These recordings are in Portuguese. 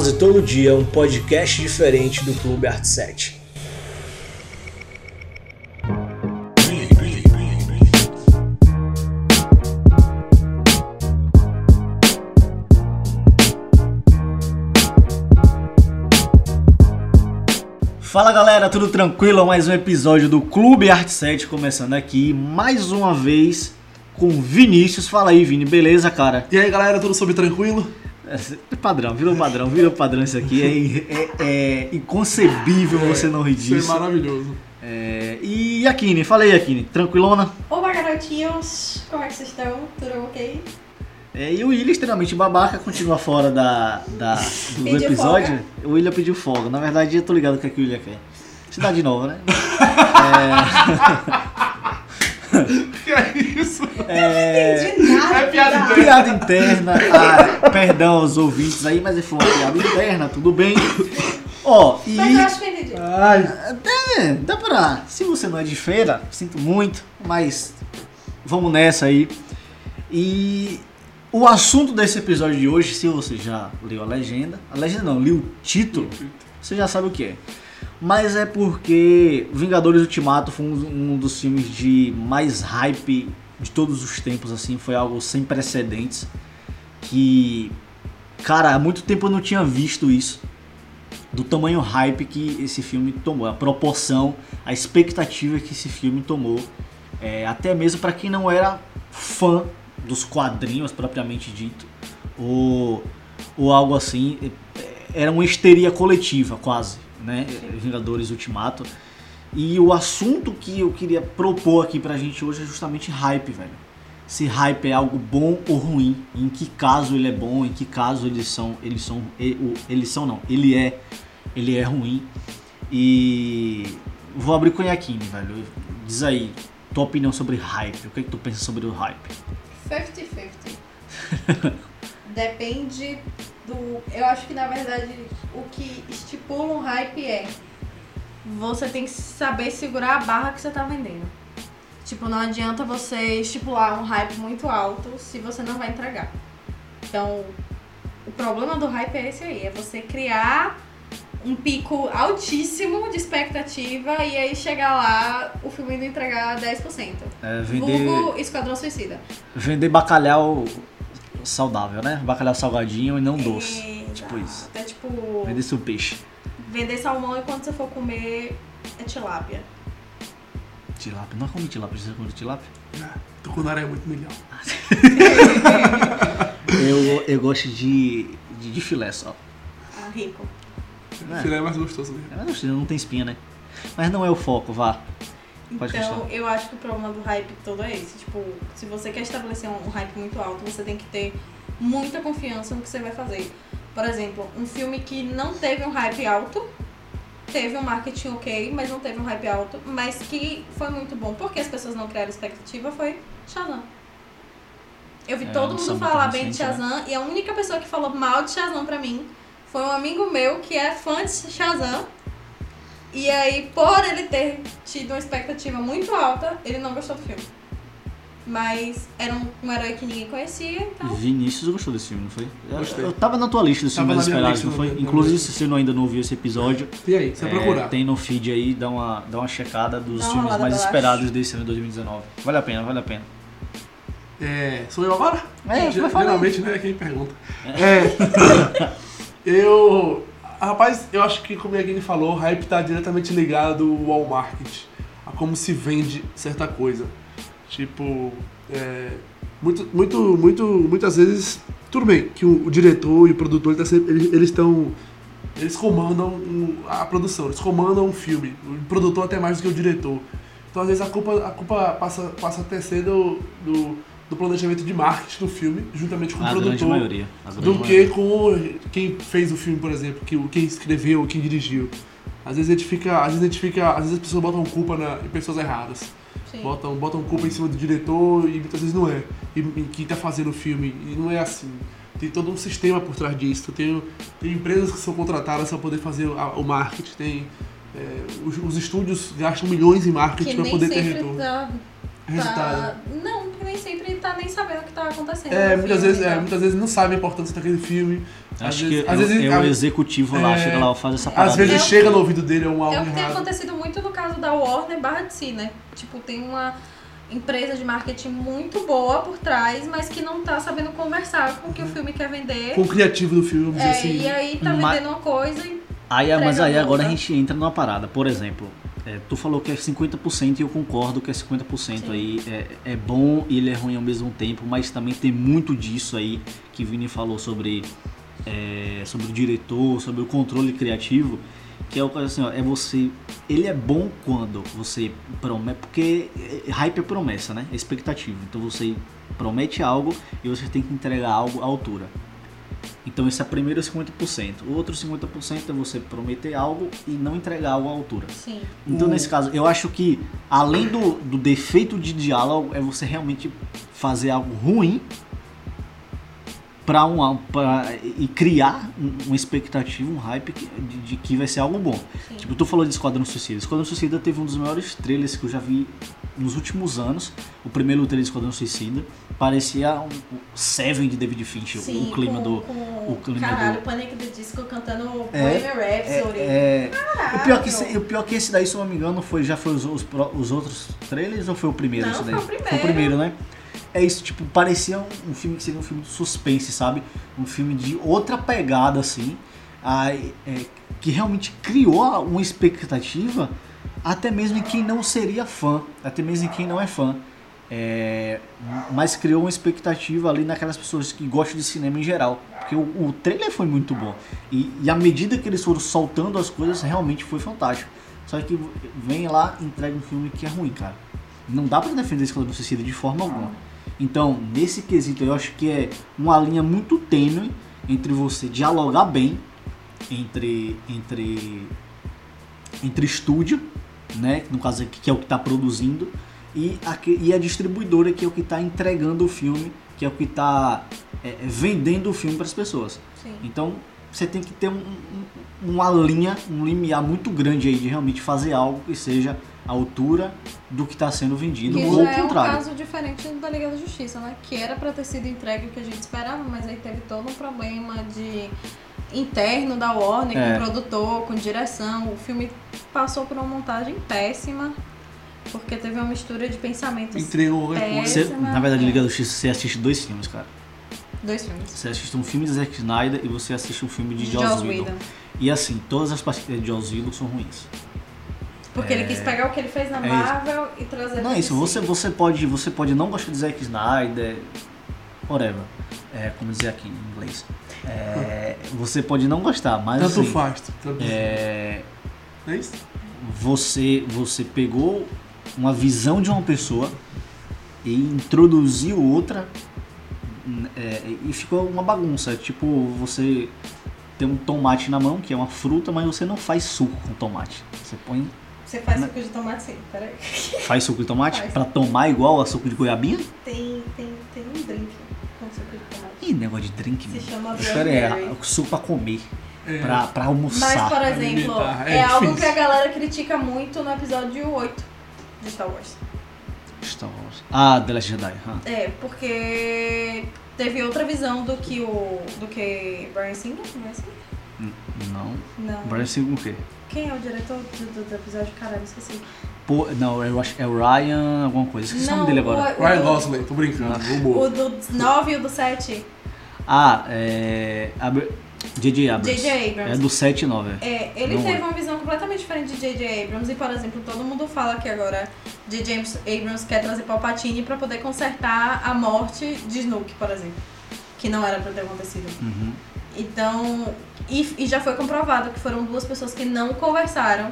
quase todo dia um podcast diferente do Clube Art 7. Fala galera, tudo tranquilo? Mais um episódio do Clube Art 7 começando aqui mais uma vez com Vinícius. Fala aí, Vini, beleza, cara? E aí galera, tudo sob tranquilo? É padrão, virou padrão, virou padrão isso aqui. É, é, é inconcebível você não rir disso. Isso é maravilhoso. É, e Akine, fala aí, Akine, tranquilona? Olá, garotinhos! Como é que vocês estão? Tudo ok? É, e o William, extremamente babaca, continua fora da, da, do Pediu episódio. folga. O William pediu folga. Na verdade, eu tô ligado o que, é que o William quer. Te dá de novo, né? Que é isso? É, Entendi nada! É piada interna. piada interna. Ah, perdão aos ouvintes aí, mas foi uma piada interna, tudo bem. Ó, e. Mas eu acho que eu entendi. Ai, É, dá pra. Se você não é de feira, sinto muito, mas vamos nessa aí. E o assunto desse episódio de hoje, se você já leu a legenda, a legenda não, leu o título, você já sabe o que é. Mas é porque Vingadores Ultimato foi um, dos filmes de mais hype de todos os tempos, assim, foi algo sem precedentes. Que, cara, há muito tempo eu não tinha visto isso do tamanho hype que esse filme tomou, a proporção, a expectativa que esse filme tomou, é, até mesmo para quem não era fã dos quadrinhos propriamente dito, ou, ou algo assim, é, era uma histeria coletiva quase, né? Vingadores Ultimato. E o assunto que eu queria propor aqui pra gente hoje é justamente hype, velho. Se hype é algo bom ou ruim, em que caso ele é bom, em que caso eles são, eles são, eles são não, ele é, ele é ruim. E vou abrir com o Yakini, velho. Diz aí, tua opinião sobre hype. O que, é que tu pensa sobre o hype? 50-50. Depende do. Eu acho que na verdade o que estipula um hype é. Você tem que saber segurar a barra que você tá vendendo. Tipo, não adianta você estipular um hype muito alto se você não vai entregar. Então, o problema do hype é esse aí, é você criar um pico altíssimo de expectativa e aí chegar lá, o filme não entregar 10%. É, vender, Vulgo Esquadrão Suicida. vender bacalhau saudável, né? Bacalhau salgadinho e não doce. Exato. Tipo isso. É tipo Vender seu peixe. vender salmão e quando você for comer é tilápia. Tilápia. Não come tilápia, você come tilápia? ah, Tucunaré é muito milhão. Eu, eu gosto de, de, de filé só. Ah, rico. É. Filé é mais gostoso mesmo. É, Mas não, não tem espinha, né? Mas não é o foco, vá. Pode Então, eu acho que o problema do hype todo é esse. Tipo, se você quer estabelecer um hype muito alto, você tem que ter muita confiança no que você vai fazer. Por exemplo, um filme que não teve um hype alto, teve um marketing ok, mas não teve um hype alto, mas que foi muito bom porque as pessoas não criaram expectativa, foi Shazam. Eu vi É, todo mundo falar bem de né? Shazam e a única pessoa que falou mal de Shazam pra mim foi um amigo meu que é fã de Shazam. E aí, por ele ter tido uma expectativa muito alta, ele não gostou do filme. Mas era um, um herói que ninguém conhecia, então. Vinícius gostou desse filme, não foi? Eu- Gostei. Eu, tava na tua lista dos filmes esperados, não foi? na Inclusive, minha se você não ainda não ouviu esse episódio, E aí, você vai é, procurar. tem no feed aí, dá uma, dá uma checada dos Dá uma filmes mais esperados desse ano de 2019. Vale a pena, vale a pena. É, sou eu agora? É. Geralmente, né, quem pergunta. É. eu. Rapaz, eu acho que, como a Guine falou, o hype tá diretamente ligado ao marketing, a como se vende certa coisa. Tipo, é, muito, muito, muito, muitas vezes, tudo bem que o, o diretor e o produtor tá sempre- eles estão. Eles comandam a produção, eles comandam o filme. O produtor até mais do que o diretor. Então, às vezes, a culpa, a culpa passa, passa a ter do, do, do planejamento de marketing do filme, juntamente com A o grande produtor maioria. Do que maioria. com quem fez o filme, por exemplo, que, o- quem escreveu, quem dirigiu. Às vezes a gente fica, às vezes a gente fica, às vezes as pessoas botam culpa na, em pessoas erradas. Sim. Botam, botam culpa em cima do diretor e muitas vezes não é. E, e quem tá fazendo o filme, e não é assim. Tem todo um sistema por trás disso. Tem, tem empresas que são contratadas para poder fazer o, a- o marketing. Tem, é, os, os estúdios gastam milhões em marketing para poder ter retorno. dá, Resultado. tá- Não, que nem sempre tá nem sabendo o que tá acontecendo. É, muitas filme, vezes, é, então. muitas vezes não sabe a importância daquele filme. Às Acho vezes- que às é, vezes- é o às- executivo lá, é, chega lá, faz essa parada. Às vezes É chega que- no ouvido dele é um algo É o que tem errado. acontecido muito no caso da Warner barra DC, né? Tipo, tem uma empresa de marketing muito boa por trás, mas que não tá sabendo conversar com o que o filme quer vender. Com o criativo do filme, É, assim. e aí tá Mas- vendendo uma coisa e Aí, mas entrega aí agora a gente entra numa parada. Por exemplo, é, tu falou que é 50% e eu concordo que é 50% Sim. aí é, é bom e ele é ruim ao mesmo tempo, mas também tem muito disso aí que Vini falou sobre, é, sobre o diretor, sobre o controle criativo, que é o caso assim, ó, é você. Ele é bom quando você promete. Porque é, hype é promessa, né? É expectativa. Então você promete algo e você tem que entregar algo à altura. Então esse é o primeiro 50%. O outro 50% é você prometer algo e não entregar algo à altura. sim. Então O- nesse caso, eu acho que além do, do defeito de diálogo, é você realmente fazer algo ruim para um pra, e criar um- uma expectativa, um hype que- de, de que vai ser algo bom. Sim. Tipo, tu falou de Esquadrão Suicida. Esquadrão Suicida teve um dos maiores trailers que eu já vi nos últimos anos. O primeiro trailer de Esquadrão Suicida parecia um, um Seven de David Fincher, Sim, o clima com, do com, o clima caralho, do- Panic! The Disco cantando É, Bohemian Rhapsody. É, é, o, pior que, o pior que esse daí, se eu não me engano, foi, já foi os, os, os outros trailers ou foi o primeiro? Não, foi o primeiro. Foi o primeiro, né? É isso, tipo, parecia um, um filme que seria um filme de suspense, sabe? Um filme de outra pegada, assim, aí, é, que realmente criou uma expectativa até mesmo em quem não seria fã, até mesmo em quem não é fã. É, mas criou uma expectativa ali naquelas pessoas que gostam de cinema em geral. Porque o, o trailer foi muito bom. E, e à medida que eles foram soltando as coisas, realmente foi fantástico. Só que vem lá e entrega um filme que é ruim, cara. Não dá pra defender Esquadrão Suicida de forma alguma. Então, nesse quesito, eu acho que é uma linha muito tênue entre você dialogar bem entre entre entre estúdio, né, no caso aqui, que é o que está produzindo, e a, e a distribuidora, que é o que está entregando o filme, que é o que está vendendo o filme para as pessoas. Sim. Então, você tem que ter um- um- uma linha, um limiar muito grande aí de realmente fazer algo que seja à altura do que está sendo vendido, Que ou ao já é um contrário. caso diferente da Liga da Justiça, né? Que era pra ter sido entregue o que a gente esperava, mas aí teve todo um problema de interno da Warner, É. com o produtor, com direção. O filme passou por uma montagem péssima, porque teve uma mistura de pensamentos. Entregou É. Você, na verdade, é. Liga da Justiça, você assiste dois filmes, cara. Dois filmes. Você assiste um filme de Zack Snyder e você assiste um filme de, De Joss Whedon. E assim, todas as partidas de Joss Whedon são ruins. Porque ele quis pegar o que ele fez na É isso. Marvel e trazer Não é isso, você, você, pode, você pode não gostar de Zack Snyder, whatever, é, como dizer aqui em inglês. É, você pode não gostar, mas Tanto assim, faz. Tanto é, É isso? você, você pegou uma visão de uma pessoa e introduziu outra é, e ficou uma bagunça. Tipo, você tem um tomate na mão, que é uma fruta, mas você não faz suco com tomate. Você põe, Você faz Né? suco de tomate sim, peraí. faz suco de tomate Faz. pra tomar igual a suco de goiabinha? Tem, tem, tem um drink com suco de tomate. Ih, negócio de drink, Se mano. chama História é suco pra comer, É. pra, pra Mas, almoçar. por exemplo, é, é algo que a galera critica muito no episódio 8 de Star Wars. Star Wars. Ah, The Last Jedi. ah. É, porque teve outra visão do que o. do que Brian Singer, não é assim? Não. Não. Brian Singer o quê? Quem é o diretor do, do- do episódio? Caralho, esqueci. Pô, não, eu acho que é o Ryan, alguma coisa. Esqueci o Não, nome dele agora. o- Ryan Gosling, tô brincando. Ah. O do 9 e o do 7. Ah, é. Abra- J.J. Abrams. J.J. Abrams. É do 7 e 9. É, ele Não teve é. uma visão completamente diferente de J.J. Abrams e, por exemplo, todo mundo fala que agora J.J. Abrams quer trazer Palpatine pra poder consertar a morte de Snoke, por exemplo. Que não era pra ter acontecido. Uhum. Então, e, e já foi comprovado que foram duas pessoas que não conversaram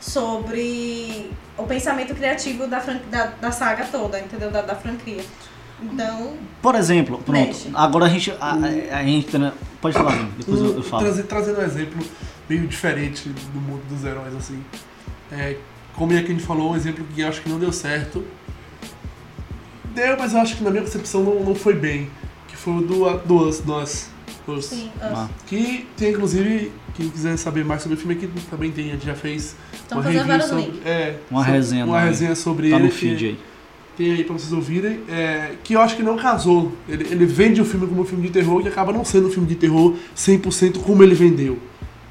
sobre o pensamento criativo da, da, da saga toda, entendeu? Da, da franquia. Então, Por exemplo, pronto. Mexe. Agora a gente. A, a, a gente né, pode falar, depois eu, eu falo. Trazer, trazendo um exemplo meio diferente do mundo dos heróis, assim. É, como é que a gente falou, um exemplo que eu acho que não deu certo. Deu, mas eu acho que na minha concepção não, não foi bem. Que foi o do, do Us, Nós. Us. sim, Ah. Que tem, inclusive, quem quiser saber mais sobre o filme aqui, também tem, a gente já fez estão uma review vários sobre, é, Uma sobre- resenha uma no- resenha sobre Tá ele. no que- feed aí. Tem aí pra vocês ouvirem, é, que eu acho que não casou. Ele, ele vende o filme como um filme de terror e acaba não sendo um filme de terror 100% como ele vendeu.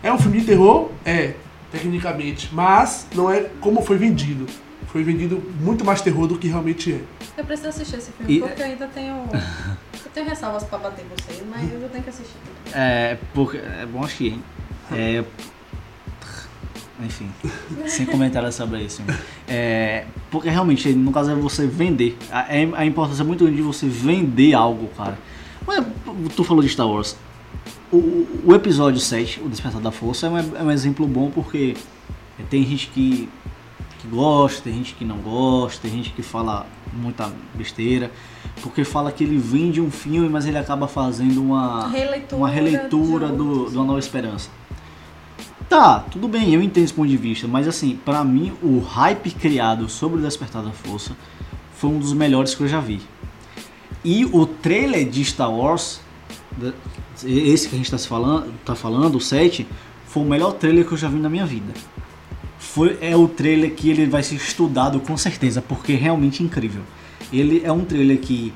É um filme de terror? É, tecnicamente, mas não é como foi vendido. Foi vendido muito mais terror do que realmente é. Eu preciso assistir esse filme E- porque eu ainda tenho. Eu tenho ressalvas pra bater em vocês, mas eu tenho que assistir. É, porque, é bom assistir, hein? É, enfim, sem comentários sobre isso. É, porque realmente, no caso é você vender. A, é- a importância muito grande de você vender algo, cara. Mas, tu falou de Star Wars. O, o episódio 7, O Despertar da Força, é um, é um exemplo bom porque tem gente que, que gosta, tem gente que não gosta, tem gente que fala muita besteira. Porque fala que ele vende um filme, mas ele acaba fazendo uma Releitura uma releitura do, do A Nova Esperança. Tá, tudo bem, eu entendo esse ponto de vista, mas assim, pra mim, o hype criado sobre o Despertar da Força foi um dos melhores que eu já vi. E o trailer de Star Wars, esse que a gente tá, se falando, tá falando, o 7, foi o melhor trailer que eu já vi na minha vida. Foi, é o trailer que ele vai ser estudado com certeza, porque é realmente incrível. Ele é um trailer que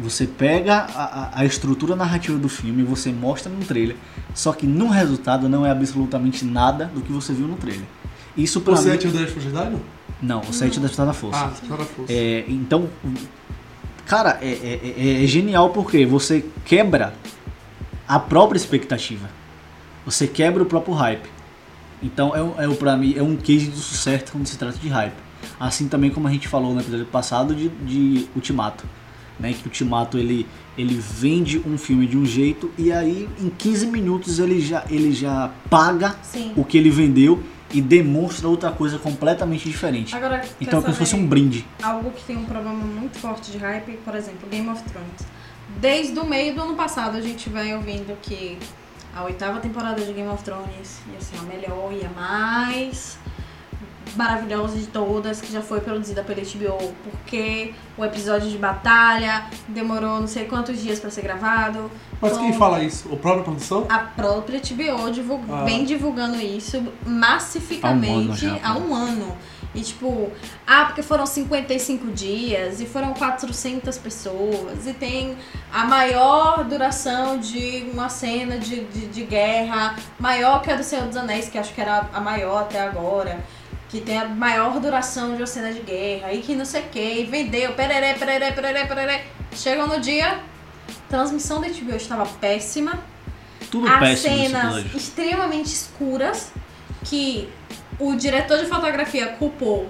você pega a, a- estrutura narrativa do filme e você mostra no trailer, só que no resultado não é absolutamente nada do que você viu no trailer. Isso pra O mim... 7 e o 10 foi verdade? Não, o 7 da Estrada da Força. Ah, só da força. É, então, cara, é, é- é- é genial porque você quebra a própria expectativa. Você quebra o próprio hype. Então, é, um- é, pra mim, é um case de sucesso quando se trata de hype. Assim também como a gente falou no episódio passado de, de Ultimato. Né, que o Ultimato ele, ele vende um filme de um jeito e aí em 15 minutos ele já, ele já paga Sim. o que ele vendeu e demonstra outra coisa completamente diferente. Agora, Então é como se fosse um brinde. algo que tem um problema muito forte de hype, por exemplo, Game of Thrones. Desde o meio do ano passado a gente vai ouvindo que a oitava temporada de Game of Thrones ia ser a melhor e a mais maravilhosa de todas, que já foi produzida pela HBO, porque o episódio de batalha demorou não sei quantos dias pra ser gravado. Mas quem com- fala isso? O próprio produção? a própria HBO divul- Ah. vem divulgando isso massificamente Há um ano já, há um ano. E tipo, ah, porque foram 55 dias e foram 400 pessoas e tem a maior duração de uma cena de, de, de guerra, maior que a do Senhor dos Anéis, que acho que era a maior até agora. Que tem a maior duração de uma cena de guerra e que não sei o que, e vendeu, pereré, pereré, pereré, pereré. Chegou no dia, transmissão da HBO estava péssima, Tudo as péssimo cenas extremamente escuras que o diretor de fotografia culpou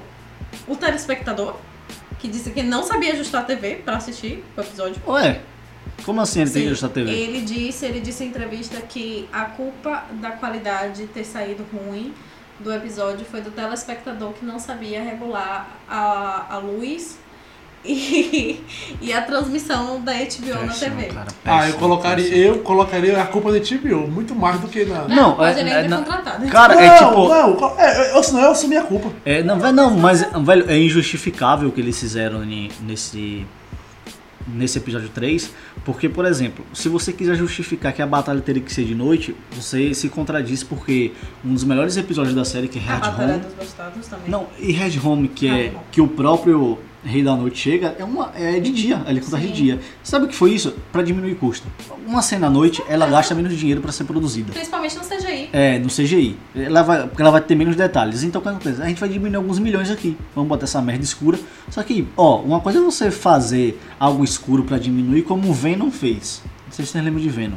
o telespectador, que disse que não sabia ajustar a TV pra assistir o episódio. Ué, como assim ele tem que Sim, ajustar a TV? Ele disse, ele disse em entrevista que a culpa da qualidade ter saído ruim do episódio foi do telespectador que não sabia regular a, a luz e, e a transmissão da HBO na TV. cara, Ah, eu colocaria, péssimo. eu colocaria a culpa da HBO, muito mais do que na. Não, pode é- é- ter não- contratado. Cara, é tipo. Não, não, é, eu, senão eu assumi a culpa. É, não, não, mas velho, é injustificável o que eles fizeram nesse nesse episódio 3, porque, por exemplo, se você quiser justificar que a batalha teria que ser de noite, você se contradiz porque um dos melhores episódios da série, que é Red Home, dos Bastardos também. não, e Red Home, que é Red Home. que o próprio Rei da Noite chega, é, uma, é de dia, ele conta de dia. Sabe o que foi isso? Pra diminuir custo. Uma cena à noite, ela gasta menos dinheiro pra ser produzida. Principalmente no CGI. É, no CGI. Ela vai, porque ela vai ter menos detalhes. Então, o que acontece? A gente vai diminuir alguns milhões aqui. Vamos botar essa merda escura. Só que, ó, uma coisa é você fazer algo escuro pra diminuir, como o Venom fez. Não sei se vocês lembram de Venom.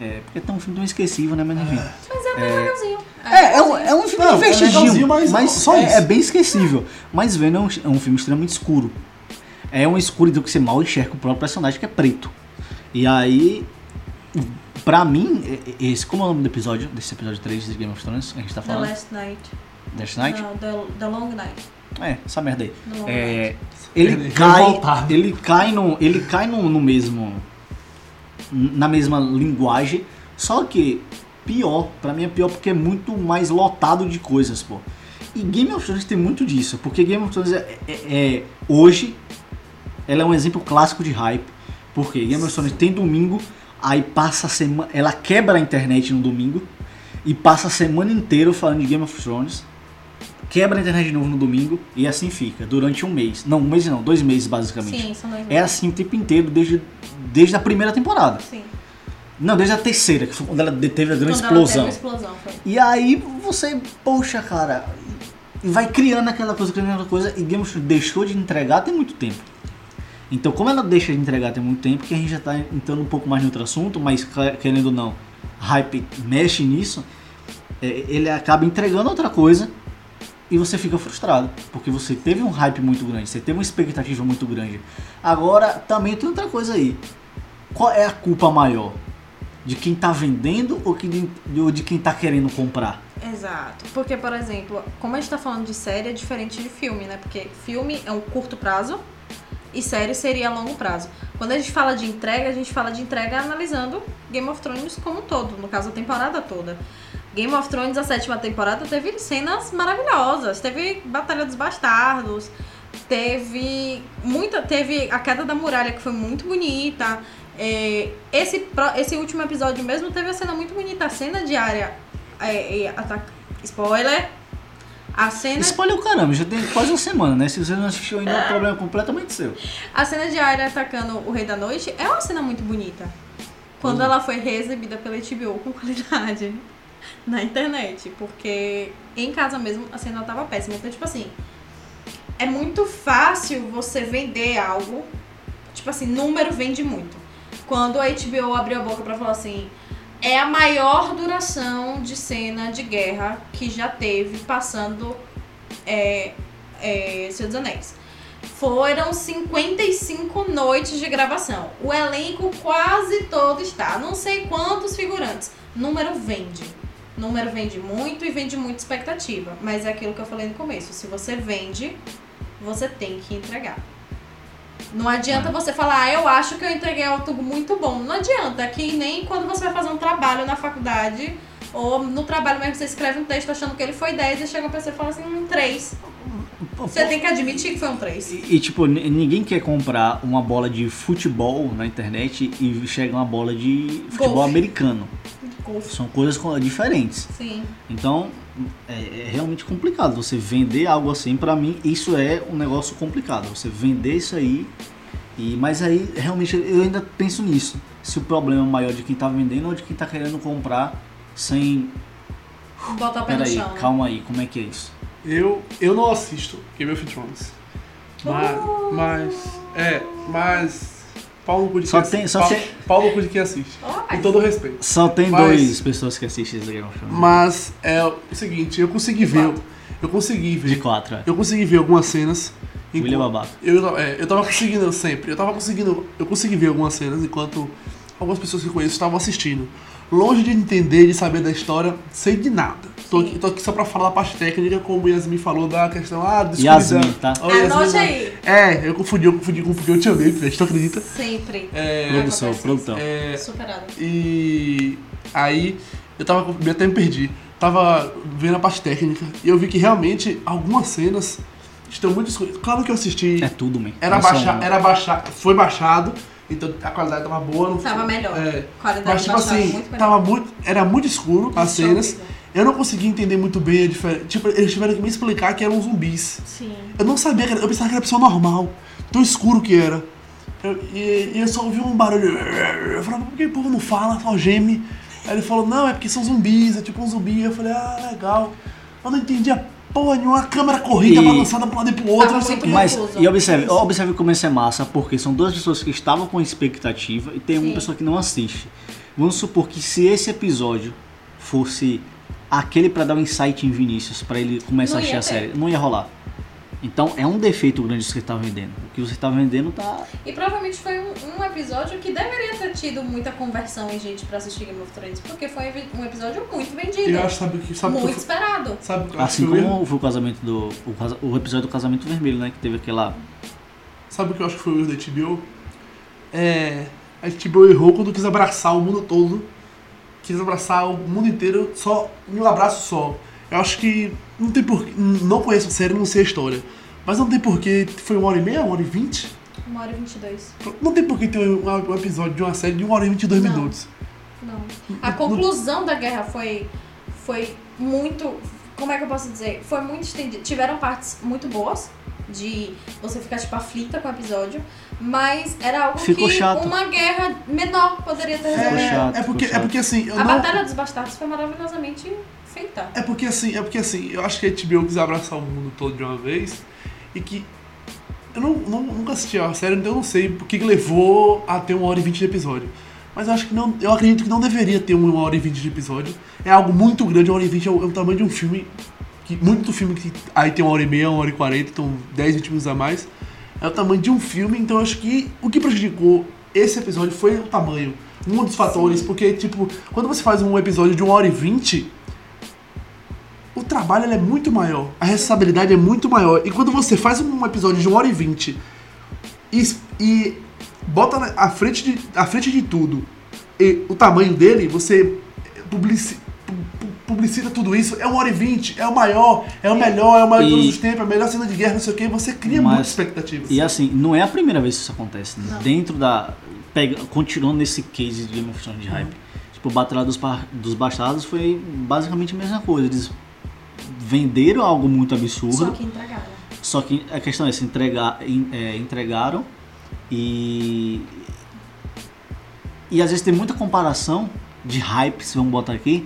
É, porque é tão um filme tão esquecível, né? Mas enfim. Mas é bem legalzinho. É, é, um, é um filme Não, é divertidinho, legalzinho, mas mas, só é, isso. é bem esquecível. Mas Venom é um, é um filme extremamente escuro. É uma escuridão que você mal enxerga o próprio personagem, que é preto. E aí, pra mim, é- é- esse, como é o nome do episódio, desse episódio 3 de Game of Thrones, que a gente tá The falando? Last Night. Last Night? Não, the, the Long Night. É, essa merda aí. The Long É, Night. ele, Ele cai, ele cai no, ele cai no, no mesmo, na mesma linguagem, só que pior, pra mim é pior porque é muito mais lotado de coisas, pô. E Game of Thrones tem muito disso, porque Game of Thrones é, é- é- hoje ela é um exemplo clássico de hype, porque Game of Thrones tem domingo, aí passa a semana, ela quebra a internet no domingo e passa a semana inteira falando de Game of Thrones quebra a internet de novo no domingo e assim fica, durante um mês. Não, um mês não, dois meses basicamente. Sim, são dois É meses. assim o tempo inteiro, desde, desde a primeira temporada. Sim. Não, desde a terceira, que foi quando ela teve a grande Quando ela teve explosão. uma explosão, foi. E aí você, poxa, cara, vai criando aquela coisa, criando aquela coisa, e Game of Thrones deixou de entregar tem muito tempo. Então, como ela deixa de entregar tem muito tempo, que a gente já tá entrando um pouco mais em outro assunto, mas querendo ou não, hype mexe nisso, é, ele acaba entregando outra coisa e você fica frustrado, porque você teve um hype muito grande, você teve uma expectativa muito grande. Agora, também tem outra coisa aí. Qual é a culpa maior? De quem tá vendendo ou que de, ou de quem tá querendo comprar? Exato. Porque, por exemplo, como a gente tá falando de série, é diferente de filme, né? Porque filme é um curto prazo e série seria a longo prazo. Quando a gente fala de entrega, a gente fala de entrega analisando Game of Thrones como um todo, no caso a temporada toda. Game of Thrones, a sétima temporada, teve cenas maravilhosas. Teve Batalha dos Bastardos, teve muita. Teve a queda da muralha, que foi muito bonita. É, esse, esse último episódio mesmo teve a cena muito bonita. A cena diária. É, é, spoiler. A cena. Spoiler o caramba, já tem quase uma semana, né? Se você não assistiu ainda, é um problema completamente seu. A cena de Arya atacando o Rei da Noite é uma cena muito bonita. Quando Uhum. ela foi reexibida pela HBO com qualidade na internet. Porque em casa mesmo a cena tava péssima. Então, tipo assim, é muito fácil você vender algo. Tipo assim, número vende muito. Quando a HBO abriu a boca pra falar assim. É a maior duração de cena de guerra que já teve passando é, é, Senhor dos Anéis. Foram 55 noites de gravação. O elenco quase todo está. Não sei quantos figurantes. Número vende. Número vende muito e vende muita expectativa. Mas é aquilo que eu falei no começo. Se você vende, você tem que entregar. Não adianta você falar, ah, eu acho que eu entreguei algo muito bom. Não adianta, que nem quando você vai fazer um trabalho na faculdade, ou no trabalho mesmo você escreve um texto achando que ele foi 10 e chega uma pessoa e fala assim, um 3. Você tem que admitir que foi um 3. E, e, tipo, ninguém quer comprar uma bola de futebol na internet e chega uma bola de futebol Golfe. americano. São coisas co- diferentes. Sim. Então, é, é realmente complicado. Você vender algo assim, pra mim, isso é um negócio complicado. Você vender isso aí. E, mas aí, realmente, eu ainda penso nisso. Se o problema é maior de quem tá vendendo ou de quem tá querendo comprar sem. Botar o pé no Peraí, chão. né? calma aí, como é que é isso? Eu, eu não assisto Game of Thrones. Mas, mas, é, mas, pau no cu de Só tem- assiste. só pau, tem- pau no cu de quem assiste. Com todo respeito. Só tem Mas- dois pessoas que assistem esse Game of Thrones. Mas é o seguinte, eu consegui ver, quatro. eu consegui De ver, quatro, é. eu consegui ver algumas cenas. William enquanto- Babaca. Eu, é, eu tava conseguindo sempre, eu tava conseguindo, eu consegui ver algumas cenas enquanto algumas pessoas que eu conheço estavam assistindo. Longe de entender, de saber da história, sei de nada. Tô aqui, tô aqui só pra falar da parte técnica, como o Yasmin falou da questão, ah, do Yasmin, escuridão. tá? Yasmin, Anote aí. É, eu confundi, eu confundi, confundi, eu te amei, Fred, tu acredita? Sempre. É, Produção, acontece produção. é, Superado. e aí eu tava. Eu até me perdi. Tava vendo a parte técnica e eu vi que realmente algumas cenas estão muito escuras. Claro que eu assisti. É tudo, man. Era é baixa, era baixa, foi baixado, então a qualidade tava boa. Não Tava melhor. É, Qualidade mas tipo assim, muito melhor. tava muito, era muito escuro as cenas. horrível. Eu não conseguia entender muito bem a diferença. Tipo, eles tiveram que me explicar que eram zumbis. Sim. Eu não sabia que era, eu pensava que era pessoa normal, tão escuro que era. Eu- e, e eu só ouvi um barulho. Eu falava, por que o povo não fala, só geme? Aí ele falou, não, é porque são zumbis, é tipo um zumbi. Eu falei, ah, legal. Eu não entendia porra nenhuma, a câmera corrida, E- balançada pra um lado e pro outro, quê. Mas, Confuso. e observe, observe como isso é massa, porque são duas pessoas que estavam com expectativa e tem uma Sim. pessoa que não assiste. Vamos supor que se esse episódio fosse aquele pra dar um insight em Vinícius, pra ele começar Não a assistir a série, não ia rolar. Então é um defeito grande isso que você tá vendendo. O que você tá vendendo tá. E provavelmente foi um, um episódio que deveria ter tido muita conversão em gente pra assistir Game of Thrones, porque foi um episódio muito vendido. E eu acho, sabe o que, sabe que muito eu- esperado. sabe o que eu acho Assim que erro? como foi o casamento do. O, o episódio do casamento vermelho, né? Que teve aquela. Sabe o que eu acho que foi o erro da HBO? É. A HBO errou quando quis abraçar o mundo todo. Quis abraçar o mundo inteiro só em um abraço só. Eu acho que não tem porquê. Não conheço a série, não sei a história. Mas não tem porquê. Foi uma hora e meia, uma hora e vinte? Uma hora e 22. Não tem porquê ter um, um episódio de uma série de uma hora e vinte e dois Não. minutos. Não. A conclusão da guerra foi, foi muito. como é que eu posso dizer? Foi muito estendido. Tiveram partes muito boas de você ficar tipo aflita com o episódio, mas era algo Ficou que chato. uma guerra menor poderia ter resolvido. chato. É, é porque, é porque assim, eu A não. Batalha dos Bastardos foi maravilhosamente feita. É porque assim, é porque assim, eu acho que a HBO quis abraçar o mundo todo de uma vez e que. Eu não, não- nunca assisti a série, então eu não sei por que levou a ter uma hora e vinte de episódio. Mas eu acho que não. Eu acredito que não deveria ter uma hora e vinte de episódio. É algo muito grande, uma hora e vinte é o, é o tamanho de um filme. Que, muito filme que aí tem uma hora e meia, uma hora e quarenta, então 10, 20 minutos a mais. É o tamanho de um filme, então acho que o que prejudicou esse episódio foi o tamanho. Um dos fatores, porque, tipo, quando você faz um episódio de uma hora e vinte, o trabalho é muito maior, a responsabilidade é muito maior. E quando você faz um episódio de 1 hora e 20 e, e bota na- à frente, de, à frente de tudo e o tamanho dele, você publici, pu- pu- publicita tudo isso, é 1 hora e 20, é o maior, é o melhor, é o maior de todos os tempos, é a melhor cena de guerra, não sei o que, você cria Mas- muitas expectativas. E assim, não é a primeira vez que isso acontece. né? Dentro da. Pega, continuando nesse case de Game of Thrones de hype. Tipo, Batalha dos, dos Bastardos foi basicamente a mesma coisa. Eles venderam algo muito absurdo. Só que entregaram. Só que a questão é se entregar, en- é, entregaram e. E às vezes tem muita comparação de hype, se vamos botar aqui,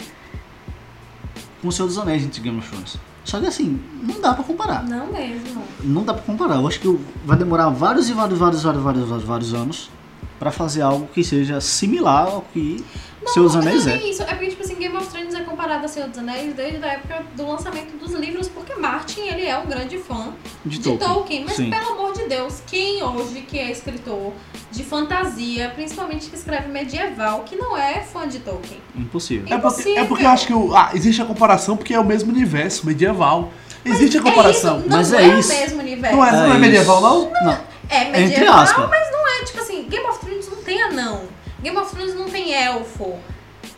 com o Senhor dos Anéis de Game of Thrones. Só que assim, não dá pra comparar. Não mesmo. Não dá pra comparar. Eu acho que vai demorar vários e vários, vários, vários, vários, vários, vários anos pra fazer algo que seja similar ao que Senhor dos Anéis não é. é isso. É porque, tipo assim, Game of Thrones é comparado a Senhor dos Anéis desde a época do lançamento dos livros, porque Martin, ele é um grande fã De de Tolkien. Tolkien. Mas, Sim. pelo amor de Deus, quem hoje que é escritor de fantasia, principalmente que escreve medieval, que não é fã de Tolkien? Impossível. É porque, é Impossível. porque eu acho que o- ah, existe a comparação porque é o mesmo universo medieval. Existe a comparação. É não Mas é, é isso. o mesmo universo. Não é, não é isso. medieval, não? Não. É Entre medieval, aspas. mas não é, tipo assim, Game of Thrones não tem anão. Game of Thrones não tem elfo.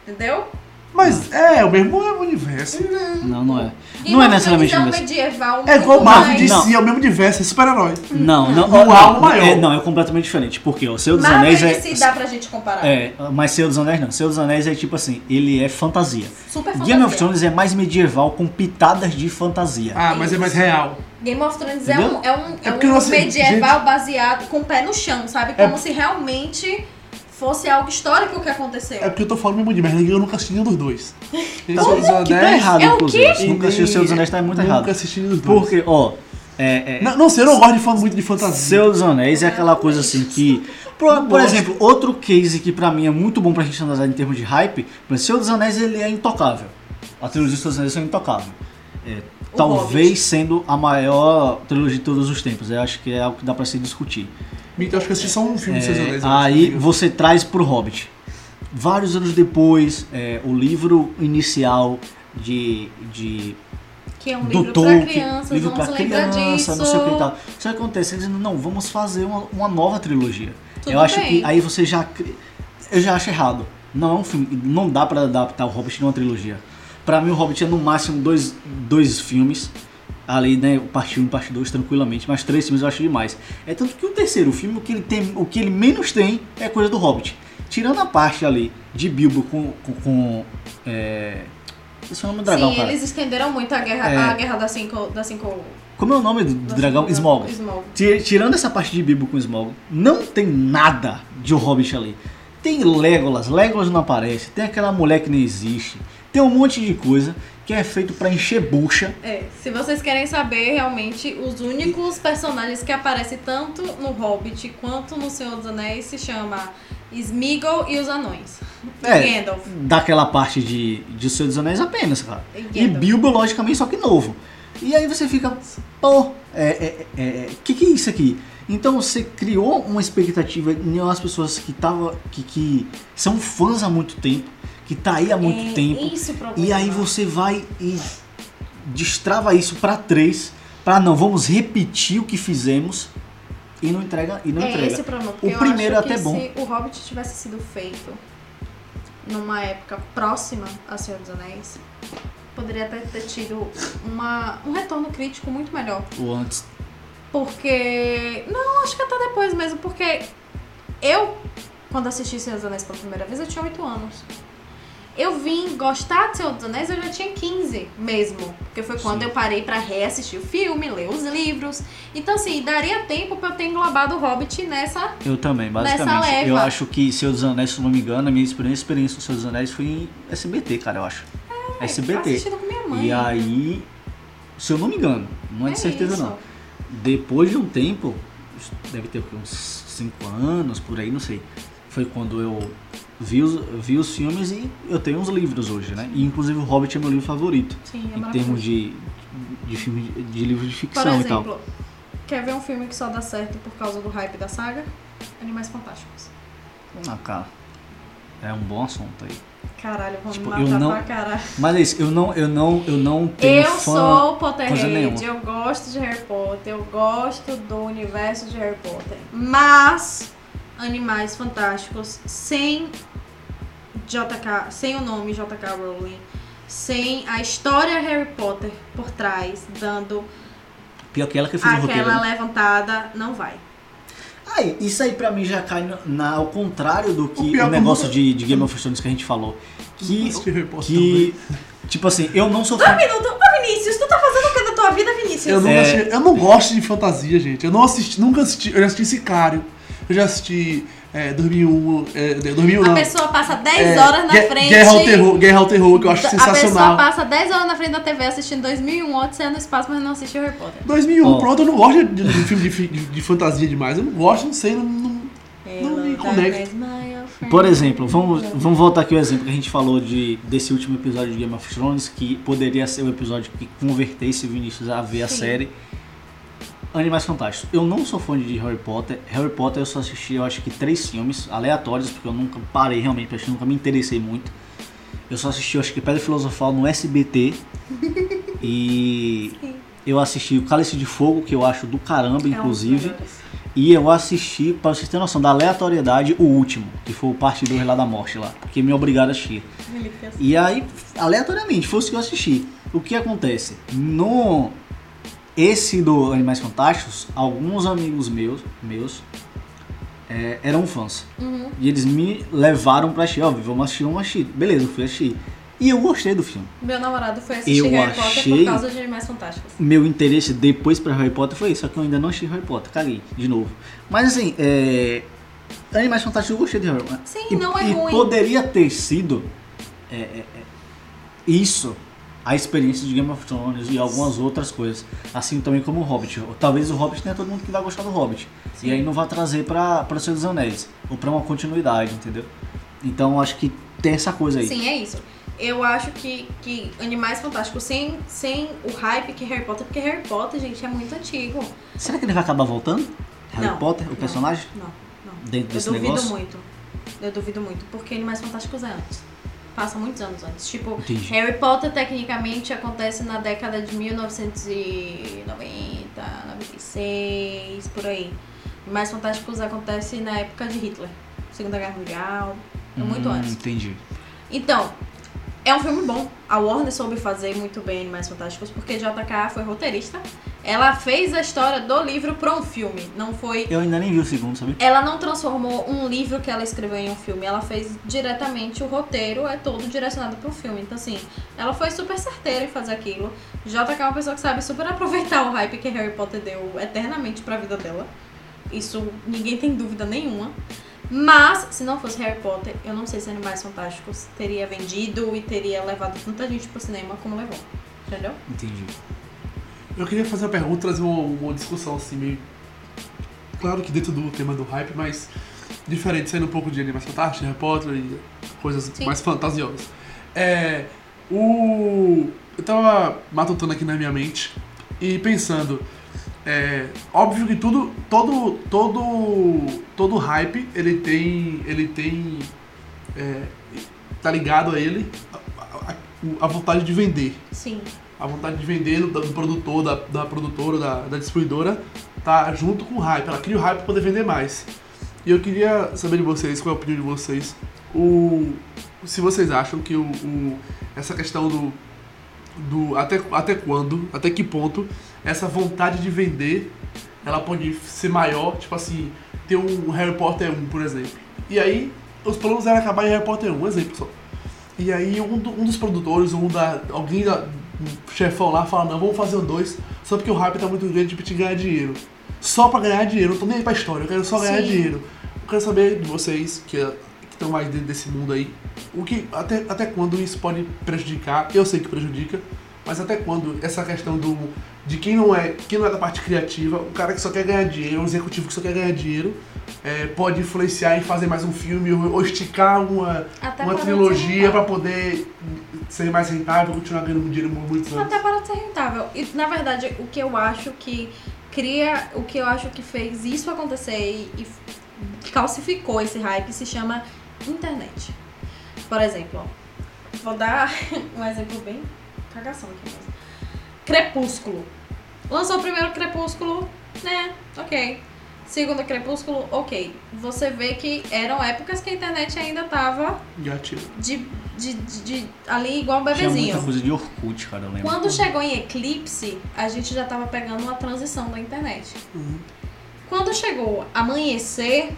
Entendeu? Mas é, o mesmo universo. Não, não é. Game Não é necessariamente é um universo. medieval É igual Marvel mais- de si, é o mesmo universo, é super-herói. Não, não, Um não, algo maior. é, não, é completamente diferente. Porque o Senhor dos Marvel Anéis é. si dá pra gente comparar. É, mas Senhor dos Anéis não. Senhor dos Anéis é tipo assim, ele é fantasia. Super Game of fantasia. Thrones é mais medieval com pitadas de fantasia. Ah, mas é mais real. Game of Thrones é Entendeu? um, é um, é porque um você- medieval baseado com o pé no chão, sabe? É- Como se realmente fosse algo histórico que aconteceu. É porque eu tô falando mesmo de merda, eu nunca assisti nenhum dos dois. Tá, Senhor dos que tá Anéis errado, É o inclusive. quê? Nunca assistiu o Senhor dos Anéis, tá muito nunca errado. assisti nenhum dos dois. Porque, ó, é, é, Não, não sei, eu não gosto de falar muito de fantasia. Senhor dos Anéis é aquela coisa assim que. Por, por exemplo, outro case que pra mim é muito bom pra gente analisar em termos de hype, mas Senhor dos Anéis ele é intocável. A trilogia dos Senhor dos Anéis é intocável. É, talvez Hobbit. sendo a maior trilogia de todos os tempos. Eu acho que é algo que dá pra se discutir. Então, acho que eu assisti só um filme de Senhor dos É, Anéis. acho, aí você traz pro Hobbit. Vários anos depois, é, o livro inicial de, de Que é um do livro Tolkien, pra crianças, livro vamos pra lembrar criança, disso. não sei o que e tal. Isso acontece, eles dizem, não, vamos fazer uma, uma nova trilogia. Tudo eu acho bem. que aí você já eu já acho errado. Não é um filme, não dá pra adaptar o Hobbit numa trilogia. Pra mim o Hobbit é no máximo dois, dois filmes. Ali, né, parte 1 e parte 2 tranquilamente, mas três filmes eu acho demais. É tanto que o terceiro filme, o que ele tem, o que ele menos tem é coisa do Hobbit. Tirando a parte ali de Bilbo com com, com é, esse é o nome do dragão, Sim, cara. eles estenderam muito a guerra, É. a guerra das cinco, das cinco Como é o nome do das dragão? Ti- Tirando essa parte de Bilbo com Smaug, não tem nada de o Hobbit ali. Tem Legolas, Legolas não aparece, tem aquela mulher que nem existe, tem um monte de coisa que é feito pra encher bucha. É, se vocês querem saber, realmente, os únicos personagens que aparecem tanto no Hobbit quanto no Senhor dos Anéis se chama Smeagol e os Anões. É, Gandalf. daquela parte de, de O Senhor dos Anéis apenas, cara. E E. Bilbo, logicamente, só que novo. E aí você fica, pô, é, é, é, que que é isso aqui? Então você criou uma expectativa em umas pessoas que, tava, que, que são fãs há muito tempo, que tá aí há muito é, tempo. E aí você vai e destrava isso pra três, pra não, vamos repetir o que fizemos e não entrega e não é entrega. esse o problema. O primeiro é até bom. Se o Hobbit tivesse sido feito numa época próxima a Senhor dos Anéis, poderia até ter tido uma, um retorno crítico muito melhor. O antes. Porque. Não, acho que até depois mesmo, porque eu, quando assisti Senhor dos Anéis pela primeira vez, eu tinha 8 anos. Eu vim gostar de Senhor dos Anéis, eu já tinha 15 mesmo. Porque foi quando Sim. eu parei pra reassistir o filme, ler os livros. Então, assim, daria tempo pra eu ter englobado o Hobbit nessa. Eu também, Nessa basicamente. leva. Eu acho que Senhor dos Anéis, se eu não me engano, a minha experiência, experiência com Senhor dos Anéis foi em SBT, cara, eu acho. SBT. Assistindo com minha mãe. E aí, se eu não me engano, não é de certeza isso. não. Depois de um tempo, deve ter uns 5 anos, por aí, não sei. Foi quando eu vi os, vi os filmes e eu tenho uns livros hoje, né? E inclusive o Hobbit é meu livro favorito. Sim, é em termos de, de filme de livro de Por ficção e tal. exemplo, quer ver um filme que só dá certo por causa do hype da saga? Animais Fantásticos. Ah, cara. É um bom assunto aí. Caralho, vamos Tipo, me eu matar não- pra caralho. Mas é isso, eu não, eu não, eu não tenho Eu fã. sou coisa Potterhead, eu gosto de Harry Potter, eu gosto do universo de Harry Potter. Mas Animais Fantásticos sem JK, sem o nome JK Rowling, sem a história Harry Potter por trás, dando Pior que ela que fez o roteiro. aquela né? levantada, não vai. Aí, isso aí pra mim já cai no- na, ao contrário do que O o, que negócio de, de Game of Thrones que a gente falou. Que, Assisti Harry Potter que tipo assim, eu não sou fã. Um minuto, ô Vinícius, tu tá fazendo o que da tua vida, Vinícius? Eu, nunca É. assisti- eu não gosto de fantasia, gente. Eu não assisti, nunca assisti. Eu já assisti Sicário. Eu já assisti é, 2001. É, 2001 A não. pessoa passa 10 É, horas na frente. Guerra ao Terror, Guerra ao Terror, que eu acho A pessoa sensacional. passa 10 horas na frente da TV assistindo 2001, Odisseia no Espaço, mas não assistiu Harry Potter. 2001, Ó. pronto, eu não gosto de, de filme de, de- de fantasia demais. Eu não gosto, não sei, não. não- Não me conecto. Por exemplo, vamos, vamos voltar aqui ao exemplo que a gente falou de, desse último episódio de Game of Thrones, que poderia ser o episódio que convertesse o Vinícius a ver a Sim. série. Animais Fantásticos. Eu não sou fã de Harry Potter. Harry Potter eu só assisti, eu acho que três filmes aleatórios, porque eu nunca parei realmente pra assistir, nunca me interessei muito. Eu só assisti, eu acho que Pedra Filosofal no SBT. e eu assisti o Cálice de Fogo, que eu acho do caramba, É inclusive. E eu assisti, pra vocês terem noção da aleatoriedade, o último, que foi o parte 2 lá da morte lá, porque me obrigaram a assistir. E aí, aleatoriamente, foi o que eu assisti. O que acontece? No esse do Animais Fantásticos, alguns amigos meus, meus é, eram fãs. Uhum. E eles me levaram pra assistir, óbvio, vamos assistir, vamos assistir. Beleza, eu fui assistir. E eu gostei do filme. Meu namorado foi assistir Eu Harry Potter achei- por causa de Animais Fantásticos. Meu interesse depois pra Harry Potter foi isso, só que eu ainda não assisti Harry Potter, caguei, de novo. Mas assim, é... Animais Fantásticos eu gostei de Harry Potter. Sim, E, não é e ruim. poderia ter sido é, é, é, isso, a experiência de Game of Thrones e algumas outras coisas. Assim também como o Hobbit. Talvez o Hobbit tenha todo mundo que vai gostar do Hobbit. Sim. E aí não vai trazer pra, pra Senhor dos Anéis. Ou pra uma continuidade, entendeu? Então acho que tem essa coisa aí. Sim, é isso. Eu acho que, que Animais Fantásticos, sem, sem o hype que Harry Potter, porque Harry Potter, gente, é muito antigo. Será que ele vai acabar voltando? Harry Não, Potter, o não. personagem? Não, não. Dentro Eu desse duvido negócio? muito. Eu duvido muito, porque Animais Fantásticos é antes. Passa muitos anos antes. Tipo, Entendi. Harry Potter tecnicamente acontece na década de 1990, 96, por aí. Animais Fantásticos acontece na época de Hitler, Segunda Guerra Mundial, é muito Hum, antes. Entendi. Então, é um filme bom. A Warner soube fazer muito bem Animais Fantásticos, porque JK foi roteirista. Ela fez a história do livro para um filme, não foi Eu ainda nem vi o segundo, sabe? ela não transformou um livro que ela escreveu em um filme, ela fez diretamente o roteiro, é todo direcionado para o filme. Então, assim, ela foi super certeira em fazer aquilo. JK é uma pessoa que sabe super aproveitar o hype que Harry Potter deu eternamente pra vida dela. Isso ninguém tem dúvida nenhuma. Mas, se não fosse Harry Potter, eu não sei se Animais Fantásticos teria vendido e teria levado tanta gente pro cinema como levou. Entendeu? Entendi. Eu queria fazer uma pergunta, trazer uma, uma discussão assim, meio. Claro que dentro do tema do hype, mas diferente, saindo um pouco de Animais Fantásticos, Harry Potter e coisas Sim. mais fantasiosas. É. O. Eu tava matutando aqui na minha mente e pensando. É, óbvio que tudo, todo, todo, todo hype ele tem, ele tem, é, tá ligado a ele a, a- a vontade de vender Sim. A vontade de vender do, do produtor, da, da produtora, da, da distribuidora, tá junto com o hype. Ela cria o hype para poder vender mais. E eu queria saber de vocês, qual é a opinião de vocês, o, se vocês acham que o, o- essa questão do, do até, até quando, até que ponto essa vontade de vender ela pode ser maior, tipo assim, ter um Harry Potter 1, por exemplo. E aí, os planos eram acabar em Harry Potter 1, um exemplo só. E aí um, do- um dos produtores, um da, alguém da, chefão lá fala, não, vamos fazer o dois, só porque o hype tá muito grande pra te ganhar dinheiro. Só pra ganhar dinheiro, eu não tô nem aí pra história, eu quero só ganhar Sim. dinheiro. Eu quero saber de vocês, que estão mais dentro desse mundo aí, o que, até, até quando isso pode prejudicar, eu sei que prejudica, mas até quando essa questão do de quem não é quem não é da parte criativa, o cara que só quer ganhar dinheiro, o executivo que só quer ganhar dinheiro, é, pode influenciar em fazer mais um filme ou, esticar uma, Até uma para trilogia rentável. poder ser mais rentável, continuar ganhando dinheiro anos. Até para ser rentável. E na verdade, o que eu acho que cria, o que eu acho que fez isso acontecer e, e calcificou esse hype se chama internet. Por exemplo, vou dar um exemplo bem cagação aqui mesmo. Crepúsculo. Lançou o primeiro Crepúsculo, né? Ok. Segundo Crepúsculo, ok. Você vê que eram épocas que a internet ainda tava Gatilho. de, de, de, de- ali igual um Tinha bebezinho. muita coisa de Orkut, cara, eu lembro. Quando chegou em Eclipse, a gente já tava pegando uma transição da internet. Uhum. Quando chegou Amanhecer,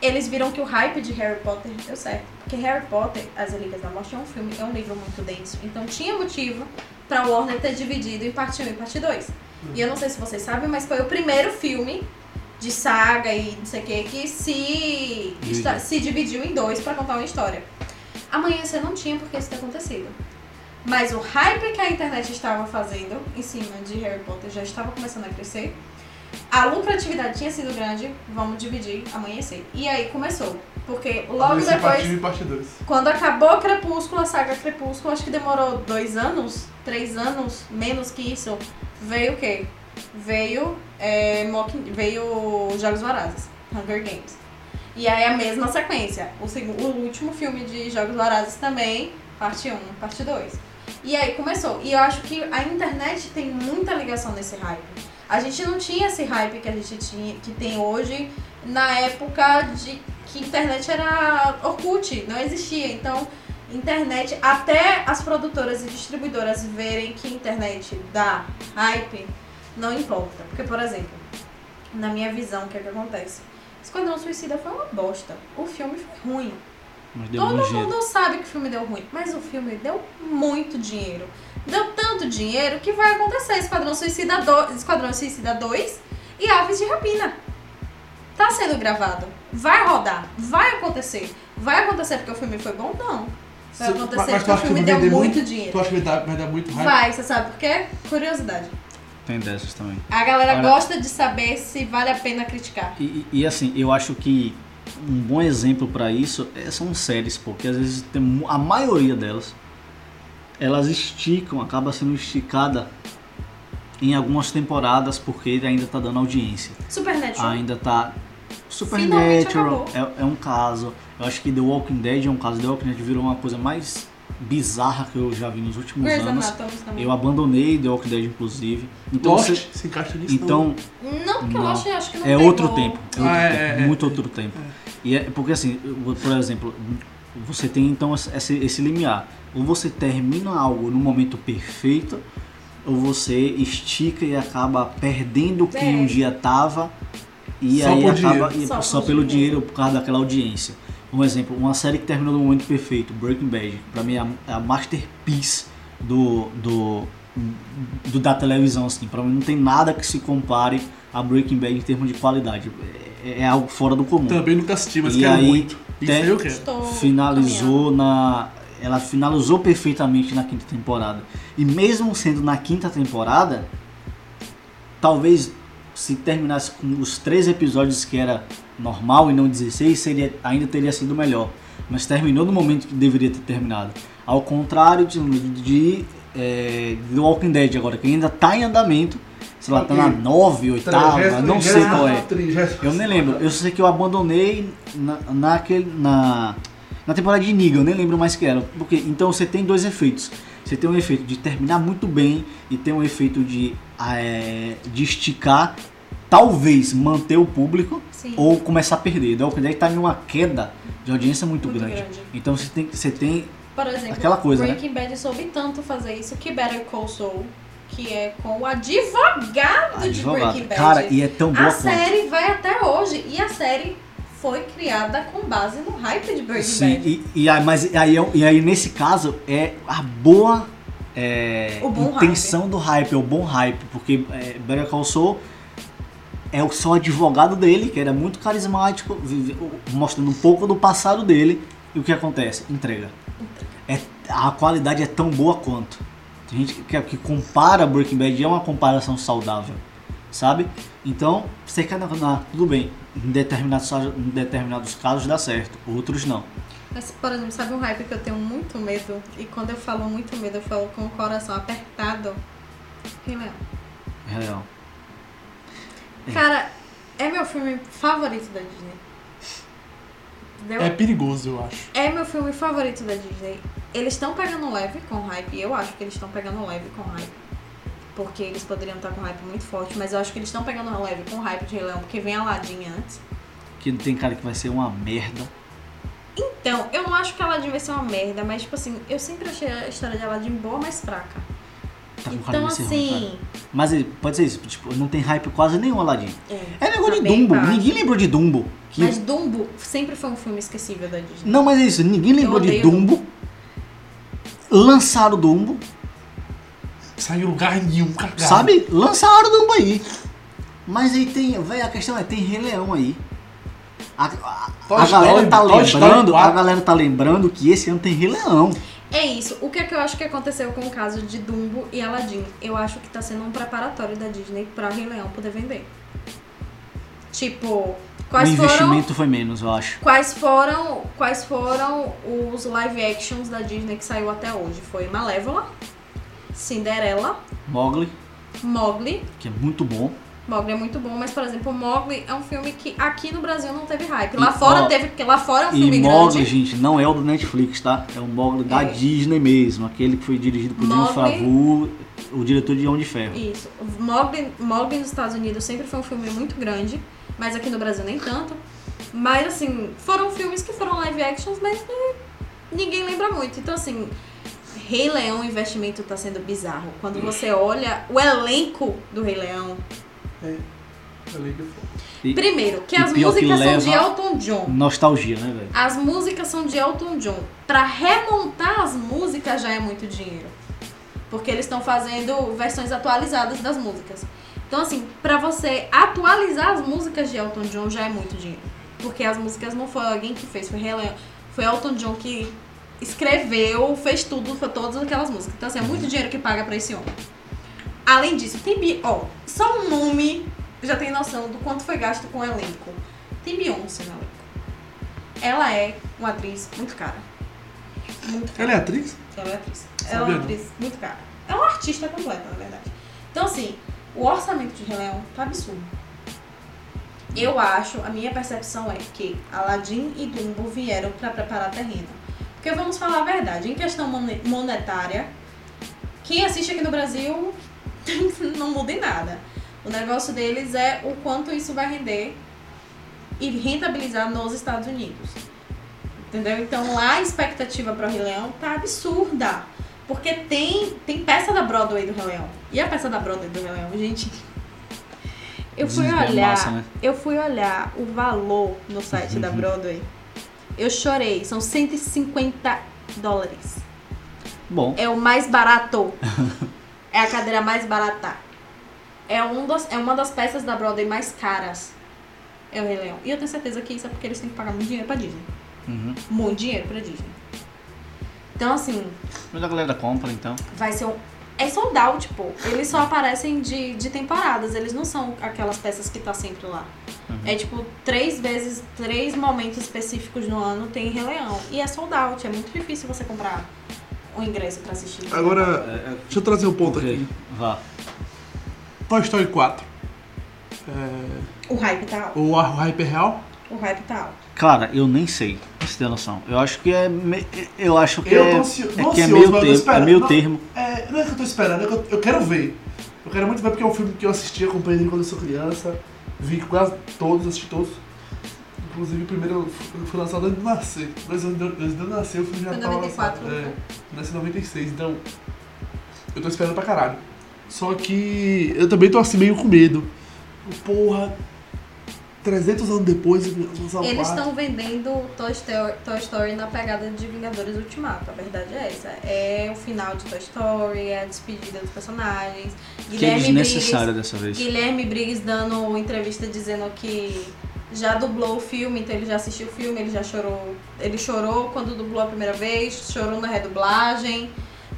eles viram que o hype de Harry Potter deu certo. Porque Harry Potter, As Relíquias da Morte, é um filme, é um livro muito denso. Então tinha motivo pra Warner ter dividido em parte 1 e parte 2. E eu não sei se vocês sabem, mas foi o primeiro filme de saga e não sei o que que se, se dividiu em dois pra contar uma história. Amanhecer não tinha porque isso ter acontecido. Mas o hype que a internet estava fazendo em cima de Harry Potter já estava começando a crescer. A lucratividade tinha sido grande, vamos dividir amanhecer. E aí começou. Porque logo Esse depois, Parte 1 parte 2. quando acabou Crepúsculo, a saga Crepúsculo, acho que demorou dois anos, três anos, menos que isso. Veio o quê? Veio, é, Mocking- veio Jogos Vorazes, Hunger Games. E aí a mesma sequência. O, segundo, o último filme de Jogos Vorazes também, parte 1, parte 2. E aí começou. E eu acho que a internet tem muita ligação nesse hype. A gente não tinha esse hype que a gente tinha, que tem hoje na época de que internet era Orkut, não existia. Então, internet, até as produtoras e distribuidoras verem que internet dá hype, não importa. Porque, por exemplo, na minha visão, o que é que acontece? Esquadrão Suicida foi uma bosta. O filme foi ruim. Todo mundo sabe que o filme deu ruim, mas o filme deu muito dinheiro. Deu tanto dinheiro que vai acontecer Esquadrão Suicida 2, Esquadrão Suicida 2 e Aves de Rapina. Tá sendo gravado. Vai rodar. Vai acontecer. Vai acontecer porque o filme foi bom? Não. Vai acontecer mas porque o filme deu muito, muito? dinheiro. Tu acha que vai dar, muito hype? Vai, você sabe por quê? Curiosidade. Tem dessas também. A galera Olha- gosta de saber se vale a pena criticar. E, e- assim, eu acho que um bom exemplo pra isso é- são séries, porque às vezes tem, a maioria delas elas esticam, acaba sendo esticada em algumas temporadas porque ainda tá dando audiência. Supernatural. Ainda tá Supernatural é, é um caso. Eu acho que The Walking Dead é um caso. The Walking Dead virou uma coisa mais bizarra que eu já vi nos últimos Grey's anos. Anatomy também. Eu abandonei The Walking Dead inclusive. Então, Lost você- se encaixa nisso? então Não, porque eu Não. acho, acho que não é pegou. outro tempo. É outro Ah, é, tempo, é, é. muito outro tempo. E é porque assim, por exemplo, você tem então esse, esse limiar. Ou você termina algo no momento perfeito, ou você estica e acaba perdendo o que É. um dia tava e Só aí por acaba dinheiro. e- Só só, por pelo dinheiro. dinheiro por causa daquela audiência. Um exemplo, uma série que terminou no momento perfeito, Breaking Bad, pra mim é a, é a masterpiece do, do, do da televisão assim. Para mim não tem nada que se compare a Breaking Bad em termos de qualidade. É, é algo fora do comum. Também nunca assisti, mas E quero aí, muito. Isso aí eu quero. Estou finalizou na ela finalizou perfeitamente na quinta temporada e mesmo sendo na quinta temporada talvez se terminasse com os três episódios que era normal e não 16 seria ainda teria sido melhor mas terminou no momento que deveria ter terminado ao contrário de, de, é, The Walking Dead agora que ainda está em andamento sei lá, tá na Ok. nove, oitava, não sei qual é. Eu nem lembro. Eu sei que eu abandonei na, naquele, na, na temporada de Niga, eu nem lembro mais que era. Porque, então você tem dois efeitos. Você tem um efeito de terminar muito bem e tem um efeito de, é, de esticar, talvez manter o público Sim. ou começar a perder. The Walking Dead tá em uma queda de audiência muito, Muito grande. grande. Então você tem, você tem Por exemplo, Aquela coisa, né? Breaking Bad soube tanto fazer isso que Better Call Saul, que é com o advogado, de advogado. Breaking Bad. Cara, e é tão boa a série vai até hoje e a série foi criada com base no hype de Breaking Sim, Bad. e, e aí, mas aí, e aí nesse caso é a boa é, intenção do hype, é o bom hype, porque é, Better Call Saul é o seu advogado dele, que era muito carismático, vive- mostrando um pouco do passado dele, e o que acontece? Entrega. É, a qualidade é tão boa quanto. Tem gente que, que compara Breaking Bad e é uma comparação saudável, sabe? Então, você quer na, na- tudo bem, em determinados, em determinados casos dá certo, outros não. Mas, por exemplo, sabe um hype que eu tenho muito medo? E quando eu falo muito medo, eu falo com o coração apertado. Rei Leão. Real. É. Cara, é meu filme favorito da Disney. Entendeu? É perigoso, eu acho. É meu filme favorito da Disney. Eles estão pegando leve com hype. e Eu acho que eles estão pegando leve com hype. Porque eles poderiam estar com hype muito forte. Mas eu acho que eles estão pegando leve com hype de Rei Leão. Porque vem Aladdin antes. Que tem cara que vai ser uma merda. Então, eu não acho que Aladdin vai ser uma merda. Mas, tipo assim, eu sempre achei a história de Aladdin boa, mas fraca. Tá Então, ruim, assim... cara. Mas pode ser isso, tipo, não tem hype quase nenhum Aladdin. É, É negócio tá de Dumbo. baixo. Ninguém lembrou de Dumbo. Que- Mas Dumbo sempre foi um filme esquecível da Disney. Não, mas é isso. Ninguém lembrou de odeio Dumbo. Lançaram Dumbo. Saiu lugar nenhum, cagado. Sabe? Lançaram Dumbo aí. Mas aí tem. Véi, a questão é, tem Rei Leão aí. A, a- a galera tá lembrando. A 4. galera tá lembrando que esse ano tem Rei Leão. É isso. O que é que eu acho que aconteceu com o caso de Dumbo e Aladdin? Eu acho que tá sendo um preparatório da Disney pra Rei Leão poder vender. Tipo, quais o foram investimento foi menos, eu acho. quais foram quais foram os live actions da Disney que saiu até hoje? Foi Malévola, Cinderela, Mogli, Mowgli. que é muito bom. Mowgli é muito bom, mas por exemplo, Mowgli é um filme que aqui no Brasil não teve hype. Lá E, fora ó, teve, porque lá fora é um filme E Mogli, grande. gente, não é o do Netflix, tá? É o Mogli da É. Disney mesmo. Aquele que foi dirigido por John Mowgli. Favreau, o diretor de Homem de Ferro. Isso. O Mowgli, Mowgli nos Estados Unidos sempre foi um filme muito grande, mas aqui no Brasil nem tanto. Mas assim, foram filmes que foram live actions, mas né, ninguém lembra muito. Então assim, Rei Leão, o investimento tá sendo bizarro. Quando você olha o elenco do Rei Leão, que foi. E primeiro, que as pior que músicas são de Elton John. nostalgia, né, velho? As músicas são de Elton John. Pra remontar as músicas já é muito dinheiro. Porque eles estão fazendo versões atualizadas das músicas. Então, assim, pra você atualizar as músicas de Elton John já é muito dinheiro. Porque as músicas não foi alguém que fez, foi, Rei Leão- foi Elton John que escreveu, fez tudo, foi todas aquelas músicas. Então, assim, é muito dinheiro que paga pra esse homem. Além disso, tem Bi- ó, só um nome já tem noção do quanto foi gasto com o elenco. Tem Beyoncé no elenco. Ela é uma atriz muito cara. Muito cara. Ela é atriz? Ela é atriz. Sabia Ela é uma não. atriz muito cara. É uma artista completa, na verdade. Então, assim, o orçamento de Rei Leão tá absurdo. Eu acho, a minha percepção é que Aladdin e Dumbo vieram pra preparar terreno. Porque vamos falar a verdade, em questão mone- monetária, quem assiste aqui no Brasil não muda em nada. O negócio deles é o quanto isso vai render e rentabilizar nos Estados Unidos. Entendeu? Então lá a expectativa para o Rei Leão tá absurda. Porque tem, tem peça da Broadway do Rei Leão. E a peça da Broadway do Rei Leão, gente. Eu fui olhar. massa, né? Eu fui olhar o valor no site da Broadway. Eu chorei. São 150 dólares. Bom, É o mais barato. é a cadeira mais barata. É, um dos, é uma das peças da Broadway mais caras. É o Rei Leão. E eu tenho certeza que isso é porque eles têm que pagar muito dinheiro pra Disney. uhum. Muito dinheiro pra Disney. Então, assim, mas a galera compra então. vai ser um. É sold out, pô. Eles só aparecem de, de temporadas. Eles não são aquelas peças que tá sempre lá. Uhum. É tipo, três vezes, três momentos específicos no ano tem Rei Leão. E é sold out. É muito difícil você comprar o ingresso pra assistir. Agora, É, é, deixa eu trazer um ponto aqui. Vá. Toy Story 4. É, O hype tá alto. o, o hype é real? O hype tá alto. Cara, eu nem sei, você ter noção. Eu acho que é. me- Eu acho que Eu é. tô ansio- é que é ansioso, meio mas eu tô termo. É meio Não. termo. É, não é que eu tô esperando, é que eu, eu quero ver. Eu quero muito ver porque é um filme que eu assisti, acompanhei quando eu sou criança. Vi quase todos, assisti todos. Inclusive o primeiro foi lançado antes de nascer. Mas antes de eu- antes de eu nascer o filme já tava 94, lançado. não É, foi? nasci em 96, então eu tô esperando pra caralho. Só que eu também tô assim meio com medo. Porra, 300 anos depois lançar o Eles 4. estão vendendo Toy Story, Toy Story na pegada de Vingadores Ultimato. A verdade é essa. É o final de Toy Story, é a despedida dos personagens. Que é desnecessário dessa vez. Guilherme Briggs dando entrevista dizendo que já dublou o filme, então ele já assistiu o filme, ele já chorou. Ele chorou quando dublou a primeira vez, chorou na redublagem.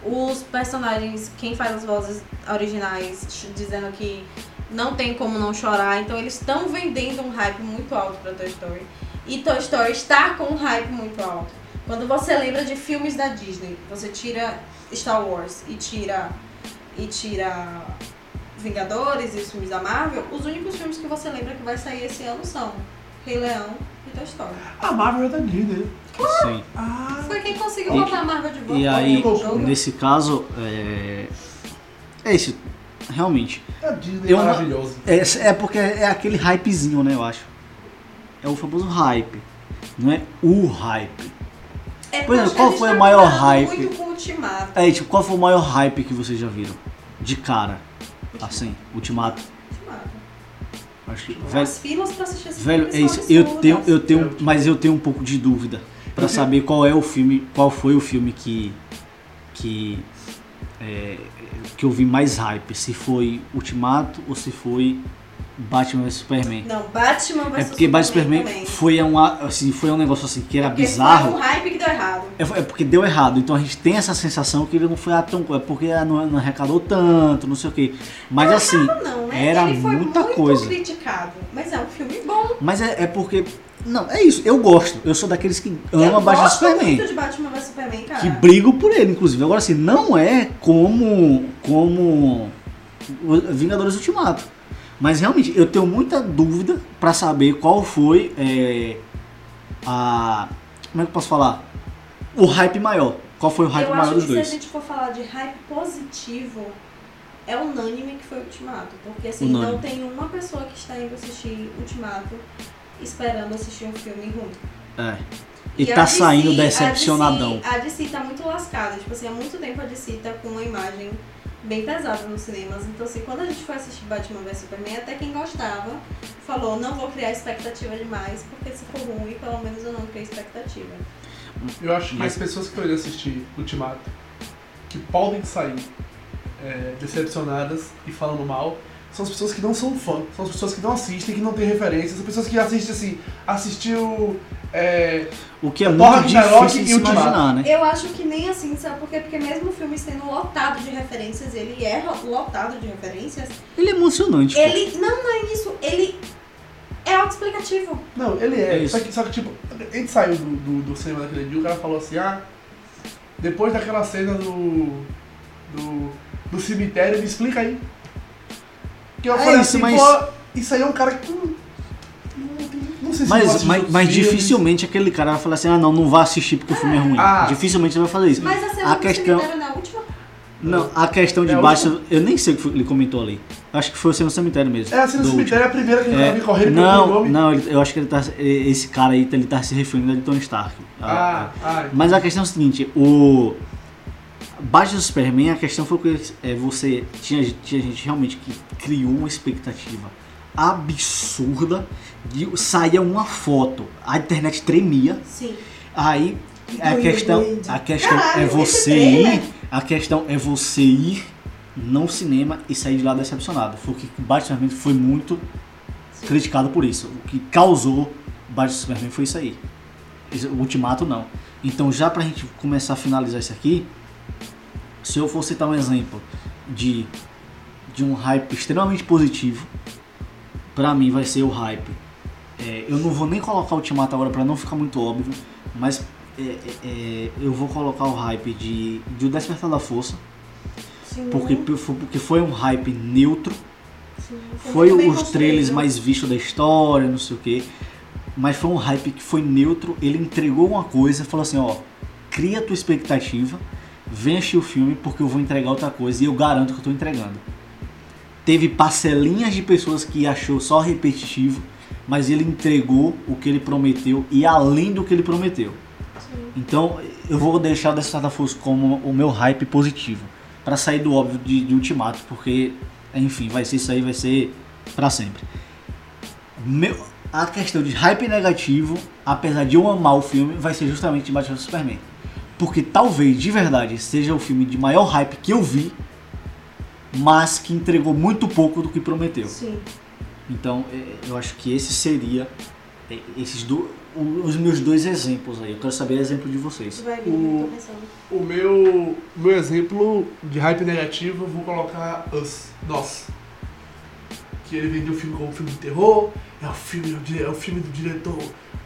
Os personagens, quem faz as vozes originais, dizendo que não tem como não chorar. Então eles estão vendendo um hype muito alto pra Toy Story. E Toy Story está com um hype muito alto. Quando você lembra de filmes da Disney, você tira Star Wars e tira e tira Vingadores e os filmes da Marvel, os únicos filmes que você lembra que vai sair esse ano são Rei Leão e Toy Story. A Marvel é da Disney. Sim. Ah, Foi quem conseguiu botar a Marvel de volta. E aí, nesse caso, é. É isso. Realmente. a Disney é Eu não- maravilhosa. É, é porque é aquele hypezinho, né, eu acho. É o famoso hype. Não é o hype. É, Por exemplo, qual foi tá o maior comparando hype? Muito com o Ultimato. É, tipo, qual foi o maior hype que vocês já viram? De cara. Assim, Ultimato. Ultimato. Acho que. Velho, As filas pra assistir esse velho filme é isso. Eu tenho, eu tenho. Mas eu tenho um pouco de dúvida. Pra saber qual é o filme. Qual foi o filme que. Que. É, que eu vi mais hype. Se foi Ultimato ou se foi Batman vs Superman. Não, Batman vs É porque Batman Superman também. foi um, assim, foi um negócio assim que era Porque bizarro. Foi um hype que deu errado. É, é porque deu errado, então a gente tem essa sensação que ele não foi ah, tão. É porque ah, não, não arrecadou tanto, não sei o quê. Mas assim. Não, né? Era Ele foi muita muito coisa. criticado. Mas é um filme bom. Mas é, é porque. Não, é isso, eu gosto. Eu sou daqueles que ama Batman vs gosto Superman. muito de Batman vs Superman, cara. Que brigo por ele, inclusive. Agora assim, não é como. como. Vingadores Ultimato. Mas realmente, eu tenho muita dúvida pra saber qual foi é, a. Como é que eu posso falar? O hype maior. Qual foi o hype eu maior acho dos que dois? se a gente for falar de hype positivo, é unânime que foi Ultimato. Porque assim, Unânime. não tem uma pessoa que está indo assistir Ultimato esperando assistir um filme ruim. É. E, a tá DC saindo a decepcionadão. DC, a DC tá muito lascada. Tipo assim, há muito tempo a DC tá com uma imagem bem pesada nos cinemas. Então, assim, quando a gente foi assistir Batman vs Superman, até quem gostava falou: não vou criar expectativa demais, porque se for ruim, pelo menos eu não criei expectativa. Eu acho que Mas- as pessoas que indo assistir Ultimato, que podem sair é, decepcionadas e falando mal, são as pessoas que não são fã, são as pessoas que não assistem, que não têm referências, as pessoas que assistem assim, assistiu. É, O que é muito difícil de se e imaginar, né? Eu acho que nem assim, sabe por quê? Porque mesmo o filme sendo lotado de referências, ele é lotado de referências, Ele é emocionante. pô. ele. Não, não é isso, ele é autoexplicativo. não, ele é. É isso. só, que, só que, tipo, a gente saiu do, do, do cinema daquele dia, o cara falou assim, ah, depois daquela cena do. do, do cemitério, me explica aí. Que eu É falei isso, assim, mas- pô, isso aí é um cara que. Não, não, tem- não sei se Mas, mas, mas dificilmente aquele cara vai falar assim, ah não, não vá assistir porque o filme é ruim. Ah. Dificilmente ele vai fazer isso. Mas a A questão- cemitério na última. Não, a questão de É, o- baixo, eu nem sei o que foi que ele comentou ali. Acho que foi o do cemitério mesmo. É, no do cemitério é a primeira que ele É, vai vir correndo pelo não, nome. não, eu acho que ele tá, esse cara aí, ele tá se referindo a Tony Stark. Ah, Ah, ah, Mas a questão é o seguinte, o Batman do Superman, a questão foi que é, você tinha, tinha gente realmente que criou uma expectativa absurda de saía uma foto, a internet tremia, Sim. aí a Doido, questão, doido. a questão Caralho, é você ir, a questão é você ir no cinema e sair de lá decepcionado. Foi o que Batman Superman foi muito Sim. criticado por isso. O que causou Batman Superman foi isso aí. O Ultimato não. Então já pra gente começar a finalizar isso aqui, se eu for citar um exemplo de, de um hype extremamente positivo, pra mim vai ser o hype. É, eu não vou nem colocar o Ultimato agora pra não ficar muito óbvio, mas é, é, é, eu vou colocar o hype de, de O Despertar da Força, Sim. porque, porque foi um hype neutro, Sim. foi os trailers mais vistos da história, não sei o que. Mas foi um hype que foi neutro, ele entregou uma coisa, falou assim, ó, cria tua expectativa, vem assistir o filme porque eu vou entregar outra coisa e eu garanto que eu tô entregando. Teve parcelinhas de pessoas que achou só repetitivo, mas ele entregou o que ele prometeu e além do que ele prometeu. Sim. Então eu vou deixar o Despertar da Força como o meu hype positivo. Pra sair do óbvio de, de Ultimato, porque, enfim, vai ser isso aí, vai ser pra sempre. meu, a questão de hype negativo, apesar de eu amar o filme, vai ser justamente Batman vs Superman. Porque talvez, de verdade, seja o filme de maior hype que eu vi, mas que entregou muito pouco do que prometeu. Sim. Então, é, eu acho que esse seria é, esses do, os meus dois exemplos aí. Eu quero saber o exemplo de vocês. Vai O-. O meu, meu exemplo de hype negativo, eu vou colocar Us, Nós. Que ele vendeu o filme como um filme de terror, é o filme, é o filme do diretor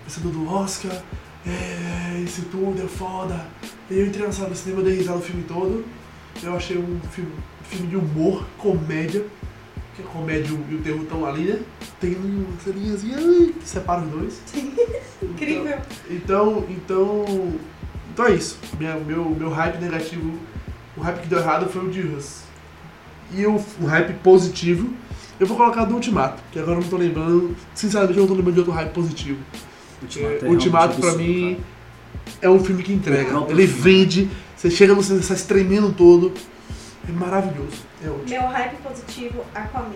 vencedor do Oscar, é, isso tudo é foda. E eu entrei na sala do cinema, dei risada o filme todo. Eu achei um filme, filme de humor, comédia, que a comédia e o- terror estão ali, né? Tem uma ceninhazinha ai, que separa os dois. Incrível. Então, então, então é isso. Minha- meu, meu hype negativo, o hype que deu errado foi o de. E o, o hype positivo, eu vou colocar do Ultimato, que agora eu não tô lembrando, sinceramente eu não tô lembrando de outro hype positivo. Ultimato, É, Ultimato pra mim absurdo, é um filme que entrega. Ele filme. vende, você chega no cinema, você sai tremendo todo. É maravilhoso. É ótimo. Meu hype positivo, Aquaman.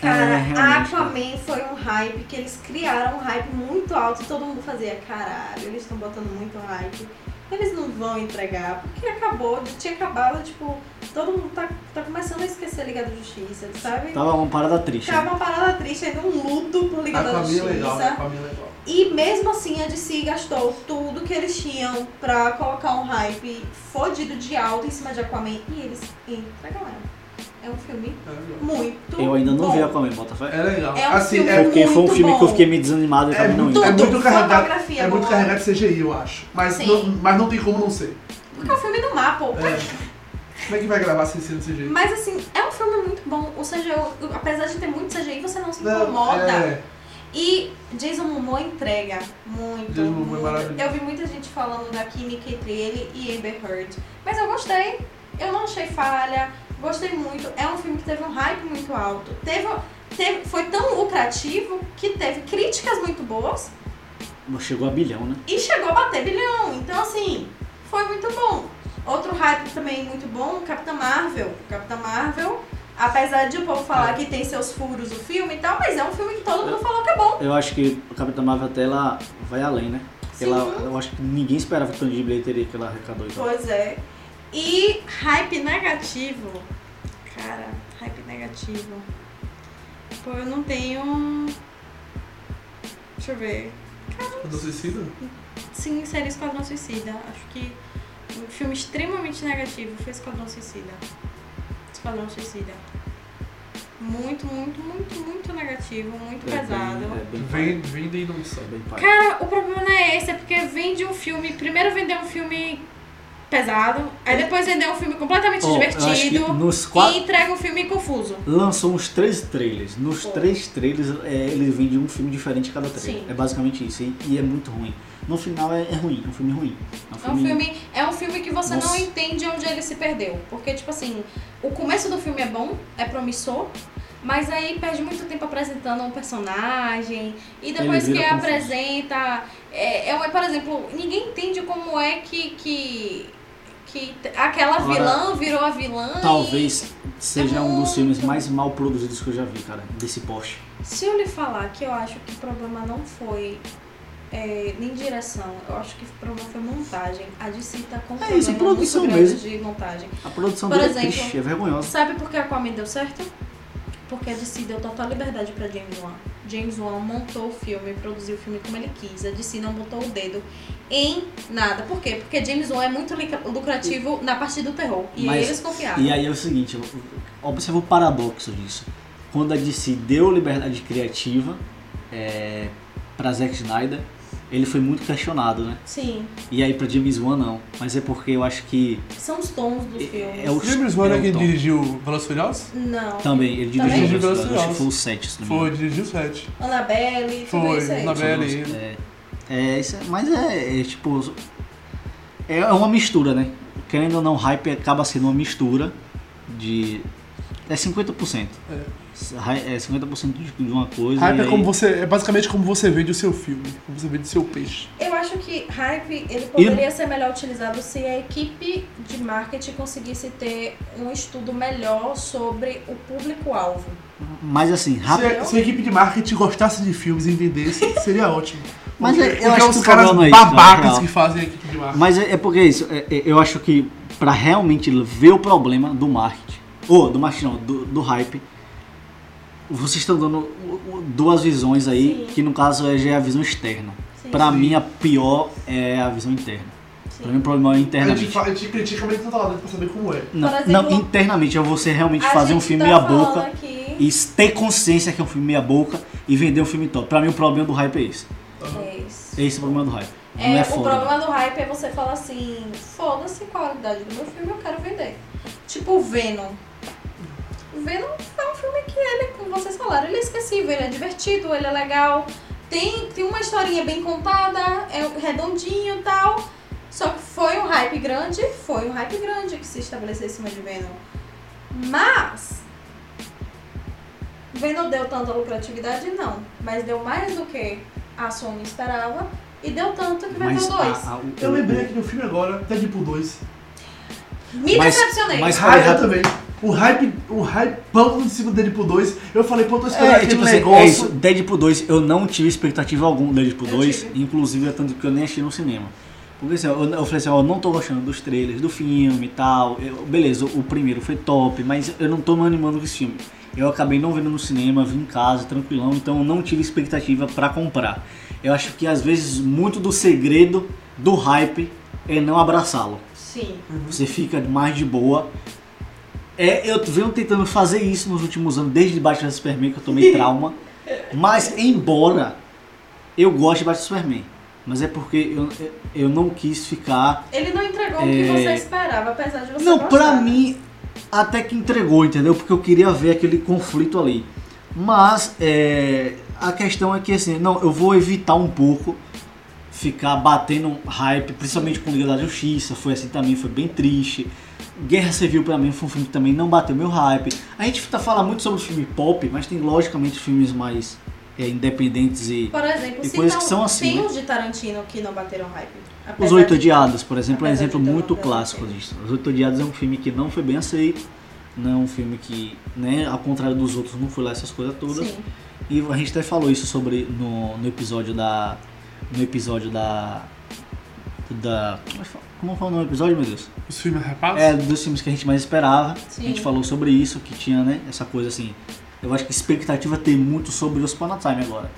É, Cara, realmente, Aquaman foi um hype que eles criaram um hype muito alto e todo mundo fazia, caralho, eles estão botando muito hype. Eles não vão entregar, porque acabou, tinha acabado, tipo, todo mundo tá, tá começando a esquecer a Liga da Justiça, sabe? Tava uma parada triste. Tava uma parada triste, ainda um luto por Liga da Aquaman é Justiça. legal, Aquaman é legal. E mesmo assim a DC gastou tudo que eles tinham pra colocar um hype fodido de alto em cima de Aquaman e eles entregaram. É um filme É legal. muito Eu ainda não bom. vi Aquaman, bota fé. É legal. É um assim, filme é, Porque foi um filme que eu bom. fiquei meio desanimado e É acabei não indo. é muito carregado. É muito carregado de CGI, eu acho. Mas Sim. não, mas não tem como não ser. Porque é um filme do mapa. É. Como é que vai gravar sem ser desse jeito? Mas assim, é um filme muito bom. Ou seja, eu- apesar de ter muito CGI, você não se Não, incomoda. é, E Jason Momoa entrega muito. Jason Momoa é muito. maravilhoso. Eu vi muita gente falando da química entre ele e Amber Heard. Mas eu gostei. Eu não achei falha. Gostei muito. É um filme que teve um hype muito alto. Teve, teve, foi tão lucrativo que teve críticas muito boas Chegou a bilhão, né? e chegou a bater bilhão. Então, assim, foi muito bom. Outro hype também muito bom, Capitã Marvel. Capitã Marvel, apesar de o povo falar que tem seus furos o filme e tal, mas é um filme que todo mundo falou que é bom. Eu acho que o Capitão Marvel até ela vai além, né? Sim. Ela, eu acho que ninguém esperava o tanto de bilheteria que ela arrecadou e tal. Pois é. E hype negativo. Cara, hype negativo. Pô, eu não tenho. Deixa eu ver. Quando suicida? Sim, seria Esquadrão Suicida. Acho que um filme extremamente negativo foi Esquadrão Suicida. Esquadrão Suicida. Muito, muito, muito, muito negativo, muito É pesado. bem, é vem daí não sabe. Cara, o problema não é esse, é porque vende um filme. Primeiro vendeu um filme pesado, aí depois vendeu um filme completamente que divertido nos e quatro, entrega um filme confuso. lançou uns três trailers. Nos três trailers, é, ele vende um filme diferente cada trailer. Sim. É basicamente isso. E, e é muito ruim. No final é, é ruim, é um filme ruim. É um filme, é um filme que você Nossa. não entende onde ele se perdeu. Porque, tipo assim, o começo do filme é bom, é promissor, mas aí perde muito tempo apresentando um personagem. E depois que apresenta. É, é, por exemplo, ninguém entende como é que. que que aquela Agora, vilã virou a vilã. Talvez seja um dos filmes mais mal produzidos que eu já vi, cara. Desse poste. E se eu lhe falar que eu acho que o problema não foi. é, nem direção, eu acho que o problema foi montagem. A DC tá com É isso, produção muito mesmo. de montagem. A produção Por dele exemplo, é triste, é vergonhosa. Sabe por que a Aquaman deu certo? Porque a DC deu total liberdade pra James Wan. James Wan montou o filme, produziu o filme como ele quis. A DC não botou o dedo em nada. Por quê? Porque James Wan é muito lucrativo na parte do terror. E Mas- eles confiaram. E aí é o seguinte, observa o paradoxo disso. Quando a DC deu liberdade criativa é, pra Zack Snyder, ele foi muito questionado, né? Sim, E aí pra James Wan não. Mas é porque eu acho que são os tons dos É- filmes. é o- O James Wan é É, quem dirigiu Velozes e Furiosos? Não. também ele Também? dirigiu, que Velozes foi o 7, se não me Foi, dirigiu sete. Annabelle, tudo Foi, isso aí. Annabelle. É, é, isso é- mas é, é, tipo. É uma mistura, né? Querendo ou não, hype acaba sendo uma mistura de. É 50%. É, é 50% de uma coisa. Hype e é aí- como você. É basicamente como você vende o seu filme, como você vende o seu peixe. Eu acho que hype ele poderia ser melhor utilizado se a equipe de marketing conseguisse ter um estudo melhor sobre o público-alvo. Mas assim, rápido. Se, se a equipe de marketing gostasse de filmes e vendesse, seria ótimo. Mas Porque- eu porque acho os que caras é isso, na babacas real. que fazem a equipe de marketing. Mas é, é porque é isso, é- é- eu acho que pra realmente ver o problema do marketing, ou do marketing não, do, do hype, vocês estão dando o- o- duas visões aí, Sim. que no caso é já é a visão externa. Sim. mim a pior é a visão interna. Pra mim o problema é A gente, internamente. a gente critica mas toda hora pra saber como é. Não, exemplo, não, internamente é você realmente fazer um filme tá meia boca aqui- e ter consciência que é um filme meia boca e vender um filme top. Pra mim o problema do hype é esse. É isso. Esse é o problema do hype. É, não é o foda. problema do hype é você falar assim, foda-se a qualidade do meu filme, eu quero vender. Tipo Venom. Venom é um filme que ele, como vocês falaram, ele é esquecível, ele é divertido, ele é legal. Tem, tem uma historinha bem contada, é redondinho e tal. Só que foi um hype grande, foi um hype grande que se estabeleceu em cima de Venom. Mas Venom deu tanta lucratividade? Não. Mas deu mais do que a Sony esperava. E deu tanto que vai Mas ter o 2. a- a- o- Eu lembrei aqui do filme agora, Deadpool 2. Me mas- decepcionei. mas- Hype hype- também. O hype, o hype pão em cima do Deadpool 2. Eu falei, pô, tô esperando É, aquele tipo assim, negócio. é isso. Deadpool 2, eu não tive expectativa alguma do Deadpool Eu 2, tive. inclusive é tanto que eu nem achei no cinema. Porque assim, eu, eu falei assim, ó, eu não tô gostando dos trailers, do filme e tal. Eu- beleza, o, o primeiro foi top, mas eu não tô me animando com esse filme. Eu acabei não vendo no cinema, vim em casa, tranquilão, então eu não tive expectativa pra comprar. Eu acho que às vezes muito do segredo do hype é não abraçá-lo. Sim. Você fica mais de boa. É, eu venho tentando fazer isso nos últimos anos, desde Batman Superman, que eu tomei trauma. Mas, embora eu goste de Batman Superman, mas é porque eu, eu não quis ficar. Ele não entregou o que É. você esperava, apesar de você Não, gostar. pra mim, até que entregou, entendeu? Porque eu queria ver aquele conflito ali. Mas, é, a questão é que, assim, não, eu vou evitar um pouco ficar batendo hype, principalmente com Liga da Justiça, foi assim também, foi bem triste. Guerra Civil pra mim foi um filme que também não bateu meu hype. A gente tá falando muito sobre filme pop, mas tem logicamente filmes mais é, independentes e Por exemplo, E coisas não, que são assim, tem né? uns de Tarantino que não bateram hype. Os Oito Odiados, por exemplo, é um exemplo muito clássico disso. Os Oito Odiados é um filme que não foi bem aceito, não é um filme que, né, ao contrário dos outros, não foi lá essas coisas todas. Sim. E a gente até falou isso sobre no, no episódio da. No episódio da. Da. como é que fala- Como foi o nome do episódio, meu Deus? Os filmes rapazes? É, dos filmes que a gente mais esperava. Sim. A gente falou sobre isso, que tinha, né, essa coisa assim. Eu acho que expectativa tem muito sobre os Upon a Time agora.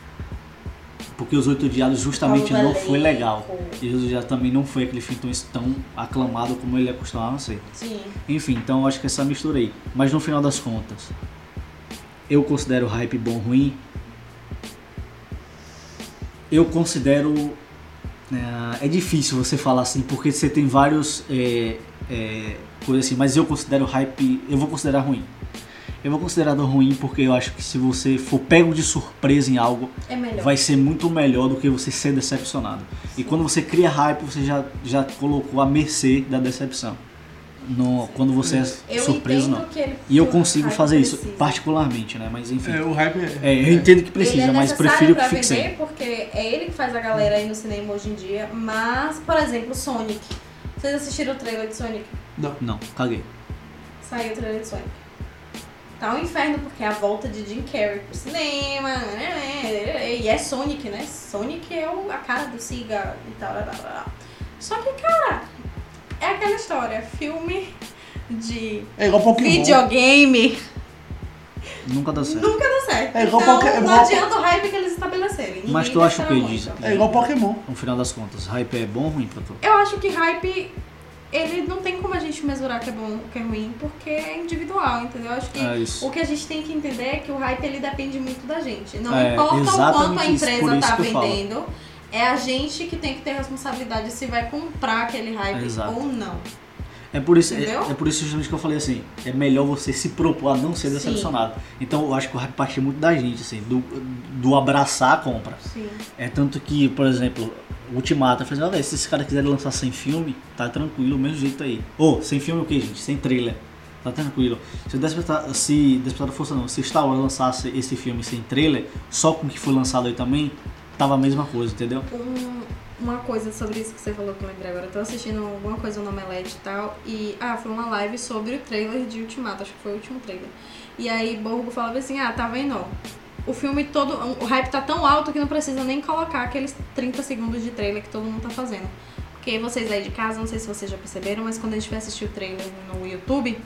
Porque os Oito Odiados justamente Novo não foi legal. E os Oito também não foi aquele filme tão, tão aclamado como ele acostumava ser. Sim. Enfim, então eu acho que essa mistura aí. Mas no final das contas, eu considero o hype bom ou ruim. Eu considero. É, é difícil você falar assim, porque você tem vários. É, é, coisas assim, mas eu considero hype. Eu vou considerar ruim. Eu vou considerar ruim porque eu acho que se você for pego de surpresa em algo, É vai ser muito melhor do que você ser decepcionado. E quando você cria hype, você já, já colocou à mercê da decepção. No, quando você é Eu surpreso, não. que ele E eu consigo fazer isso, precisa. particularmente, né? Mas enfim. É, o hype é. É, eu entendo que precisa, é mas prefiro que sem. vender porque é ele que faz a galera aí no cinema hoje em dia. Mas, por exemplo, Sonic. Vocês assistiram o trailer de Sonic? Não, caguei. Saiu o trailer de Sonic. Tá um inferno porque é a volta de Jim Carrey pro cinema. né, E é Sonic, né? Sonic é o- a cara do Siga e tal. blá, blá, blá. Só que, cara, é aquela história. Filme de É igual Pokémon. videogame Nunca dá certo. nunca dá certo. É igual então, Poké- é não adianta o hype que eles estabelecerem. Mas tu acha o que disso? É igual Pokémon. No final das contas, hype é bom ou ruim pra tu? Eu acho que hype, ele não tem como a gente mesurar que é bom ou que é ruim, porque é individual, entendeu? Eu acho que É o que a gente tem que entender é que o hype, ele depende muito da gente. Não É, importa o quanto a empresa tá que eu falo. É a gente que tem que ter responsabilidade se vai comprar aquele hype Exato. ou não. É por isso, é, é por isso justamente que eu falei assim, é melhor você se propor a não ser Sim. decepcionado. Então eu acho que o hype parte muito da gente, assim, do, do abraçar a compra. Sim. É tanto que, por exemplo, o Ultimato, eu falei assim, "Ó, velho, se esses caras quiserem lançar sem filme, tá tranquilo, do mesmo jeito aí. Ô, sem filme o que, gente? Sem trailer. Tá tranquilo. Se o se Despertar da Força não, se Star Wars lançasse esse filme sem trailer, só com o que foi lançado aí também, tava a mesma coisa, entendeu? Um, uma coisa sobre isso que você falou que eu lembrei agora. Eu tô assistindo alguma coisa no Omelete e tal. E. Ah, foi uma live sobre o trailer de Ultimato, acho que foi o último trailer. E aí Borgo falava assim, ah, tá vendo? O filme todo. O hype tá tão alto que não precisa nem colocar aqueles 30 segundos de trailer que todo mundo tá fazendo. Porque vocês aí de casa, não sei se vocês já perceberam, mas quando a gente vai assistir o trailer no YouTube,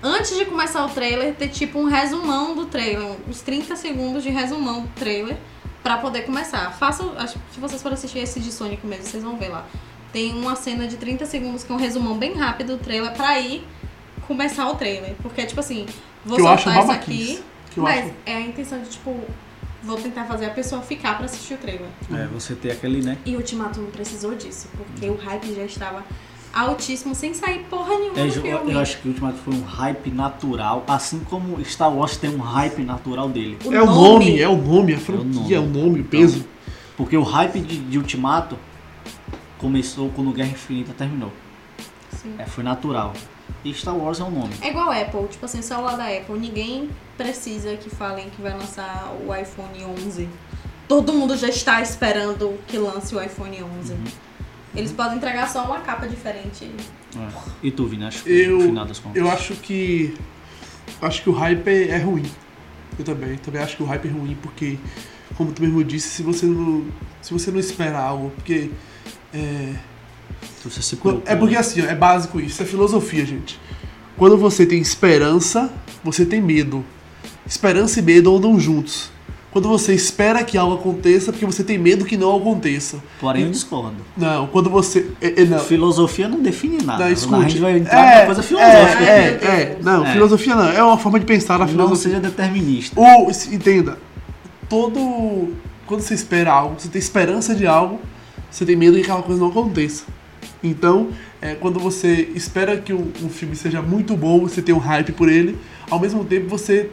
antes de começar o trailer, ter tipo um resumão do trailer, uns 30 segundos de resumão do trailer pra poder começar. Faça, acho que se vocês forem assistir esse de Sonic mesmo, vocês vão ver lá. Tem uma cena de 30 segundos que é um resumão bem rápido do trailer pra ir começar o trailer. Porque, tipo assim, vou Que eu acho soltar isso aqui, Que eu mas acho. é a intenção de, tipo, vou tentar fazer a pessoa ficar pra assistir o trailer. É, você ter aquele, né? E o Ultimato não precisou disso, porque o hype já estava altíssimo, sem sair porra nenhuma É, do eu, filme. eu acho que o Ultimato foi um hype natural, assim como Star Wars tem um hype natural dele. O é o nome, é o nome, a franquia, é o nome. nome, o peso. Porque o hype de, de Ultimato começou quando Guerra Infinita terminou. Sim. É, foi natural. E Star Wars é um nome. É igual a Apple, tipo assim, o celular da Apple, ninguém precisa que falem que vai lançar o iPhone 11. Todo mundo já está esperando que lance o iPhone 11. Uhum. Eles podem entregar só uma capa diferente. É. E tu, Vini, acho que Eu- no final das contas. Eu acho que. Acho que o hype é, ruim. Eu também. Também acho que o hype é ruim porque, como tu mesmo disse, se você não. Se você não espera algo, porque. É, Você se Quando- preocupa. É porque assim, ó, é básico isso, é filosofia, gente. Quando você tem esperança, você tem medo. Esperança e medo andam juntos. Quando você espera que algo aconteça, porque você tem medo que não aconteça. Porém, eu discordo. Não, quando você. É, é, não. Filosofia não define nada. Não, a escute. gente vai entrar é, na coisa filosófica. É, é, é. Não, É. filosofia não. É uma forma de pensar na não filosofia. seja determinista. Ou, entenda, todo. Quando você espera algo, você tem esperança de algo, você tem medo que aquela coisa não aconteça. Então, é, quando você espera que um, um filme seja muito bom, você tem um hype por ele, ao mesmo tempo você.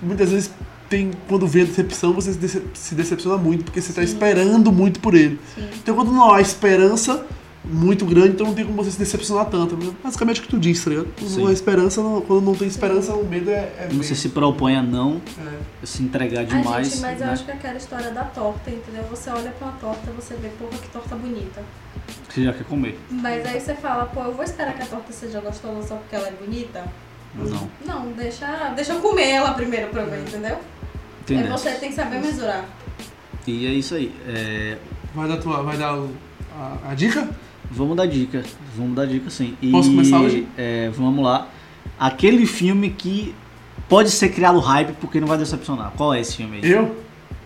Muitas vezes tem. Quando vê a decepção, você se, dece- se decepciona muito, porque você está esperando muito por ele. Sim. Então, quando não há esperança muito grande, então não tem como você se decepcionar tanto. Basicamente o que tu disse, tá ligado? Não há esperança, não- quando não tem esperança, o medo é. é Você se propõe a não é. se entregar Ai, demais. gente, mas eu né? acho que é aquela história da torta, entendeu? Você olha pra uma torta, você vê, porra, que torta bonita. Você já quer comer. Mas aí você fala, pô, eu vou esperar que a torta seja gostosa só porque ela é bonita? Não. Não, deixa, deixa eu comer ela primeiro pra ver, entendeu? Entendeu? É você tem que saber mesurar. E é isso aí. É, Vai dar, tua, vai dar a, a dica? Vamos dar dica. Vamos dar dica sim. E, Posso começar hoje? é, vamos lá. Aquele filme que pode ser criado hype porque não vai decepcionar. Qual é esse filme aí? Eu?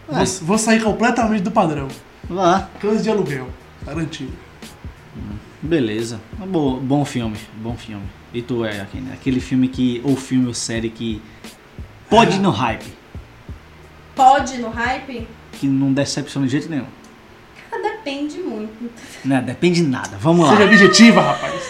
É. Vou, vou sair completamente do padrão. Vá. Cães de aluguel. Garantido. Beleza. Um Bom, bom filme. Bom filme. E tu é? Aquele filme que. Ou filme ou série que. Pode ir no hype. Pode no hype? Que não decepciona de jeito nenhum. Cara, depende muito. Né? Depende de nada. Vamos lá. Seja objetiva, rapaz.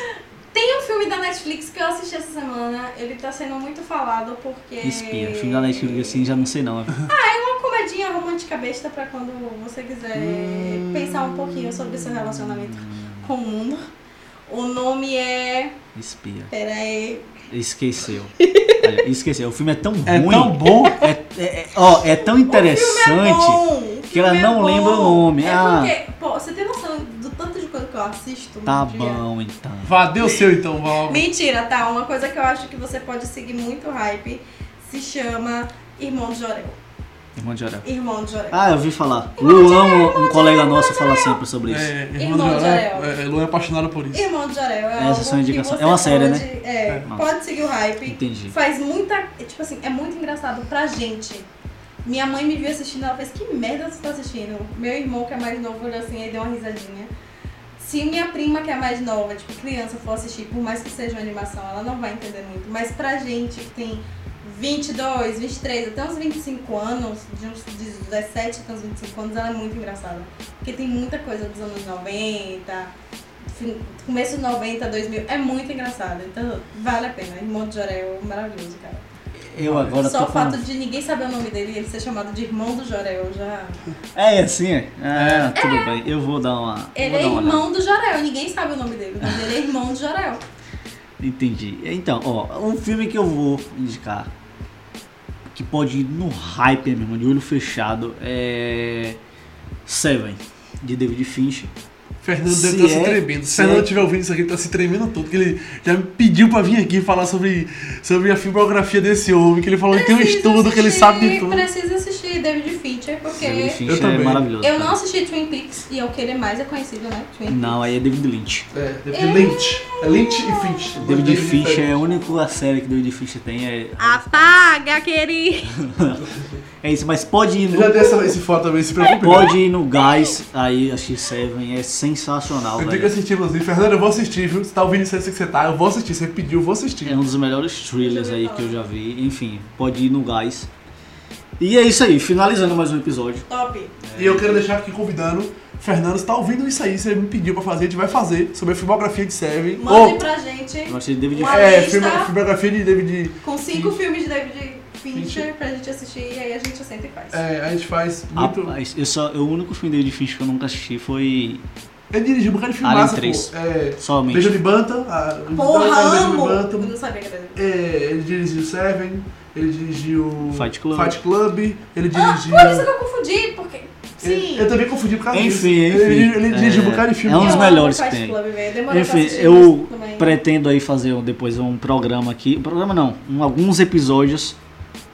Tem um filme da Netflix que eu assisti essa semana, ele tá sendo muito falado porque. Espia. Filme da Netflix assim, já não sei não. É uma comedinha romântica besta pra quando você quiser Hum. pensar um pouquinho sobre seu relacionamento com o mundo. O nome é. Espia. Pera aí. Esqueceu. Olha, esqueceu. O filme é tão É ruim. tão bom. É, é- é- ó, é tão O filme é interessante. bom, o que ela é não bom. lembra o nome. É Ah. porque, pô, você tem noção do tanto de coisa que eu assisto? Tá dia? bom, então. Vá, o seu então, Val. Mentira, tá? Uma coisa que eu acho que você pode seguir muito hype se chama Irmão de Jorel. Irmão de Jorel. Irmão de Jorel. Ah, eu ouvi falar. Luan, um colega nosso, fala sempre sobre isso. É, irmão Irmão de Jorel. Jorel. É, Luan é apaixonado por isso. Irmão de Jorel é Essa algo é sua indicação. que É uma você série, pode, né? É, É. pode seguir o hype. Entendi. Faz muita. é, Tipo assim, é muito engraçado pra gente. Minha mãe me viu assistindo, ela fez, que merda você tá assistindo? Meu irmão, que é mais novo, olhou assim e deu uma risadinha. Se minha prima, que é mais nova, tipo, criança, for assistir, por mais que seja uma animação, ela não vai entender muito. Mas pra gente que tem 22, 23, até uns 25 anos, de uns 17 até uns 25 anos, ela é muito engraçada. Porque tem muita coisa dos anos 90, fim- começo dos 90, 2000, é muito engraçada. Então vale a pena. Irmão de Jorel, maravilhoso, cara. Eu agora Só o fato com... de ninguém saber o nome dele e ele ser chamado de irmão do Jorel já. É assim, é? Ah, tudo bem. Eu vou dar uma. Ele é uma olhada. irmão do Jorel, ninguém sabe o nome dele, mas ele é irmão do Jorel. Entendi. Então, ó, um filme que eu vou indicar que pode ir no hype mesmo, de olho fechado, é. Seven. de David Fincher. Fernando Se deve estar é- se tremendo. Se se Fernando é- estiver ouvindo isso aqui, ele tá se tremendo todo. Que ele já me pediu pra vir aqui falar sobre, sobre a filmografia desse homem, que ele falou que tem um estudo, que ele assistir- sabe de tudo. Precisa assistir David Fincher, porque David Eu Fincher é também. maravilhoso. eu cara. não assisti Twin Peaks e é o que ele mais é conhecido, né? Twin Peaks. Não, aí é David Lynch. É, David Lynch. É Lynch e Finch. David Dois Fincher é a única série que David Fincher tem. É, Apaga, querido! é isso, mas pode ir Eu no. já dei essa, esse foto também, se preocupe. Pode ir no Gás, aí a X7 é sensacional, Eu tenho que velho. assistir, inclusive. Fernando, eu vou assistir, viu? Você tá ouvindo isso aí que você tá, eu vou assistir. Você pediu, eu vou assistir. É um dos melhores thrillers aí que eu já vi. Enfim, pode ir no Gás. E é isso aí, finalizando mais um episódio. Top! E eu quero deixar aqui convidando. Fernando, você tá ouvindo isso aí, você me pediu pra fazer, a gente vai fazer sobre a filmografia de Seven. Mande Ou, pra gente Eu achei David Uma é, lista. filmo- filmografia de David. com cinco filmes de David Fincher pra gente assistir e aí a gente senta e faz. É, a gente faz muito. Rapaz, eu só, o único filme dele de Fincher que eu nunca assisti foi Ele dirigiu um bocado de filme Alien massa, 3. pô. É, somente. Beijo de Banta. a- Porra, Beijo de amo! Eu não sabia que era É, ele dirigiu Seven, ele dirigiu Fight Club. Fight Club, ele Ah, dirigiu. por isso que eu confundi, porque... Sim. Eu, eu também confundi por causa disso. Enfim, Ele, enfim. dirigiu- ele dirigiu um É, bocado de filme. é um dos melhores que tem. Club, Enfim, eu pretendo aí fazer um- depois um programa aqui. Um programa não, um- alguns episódios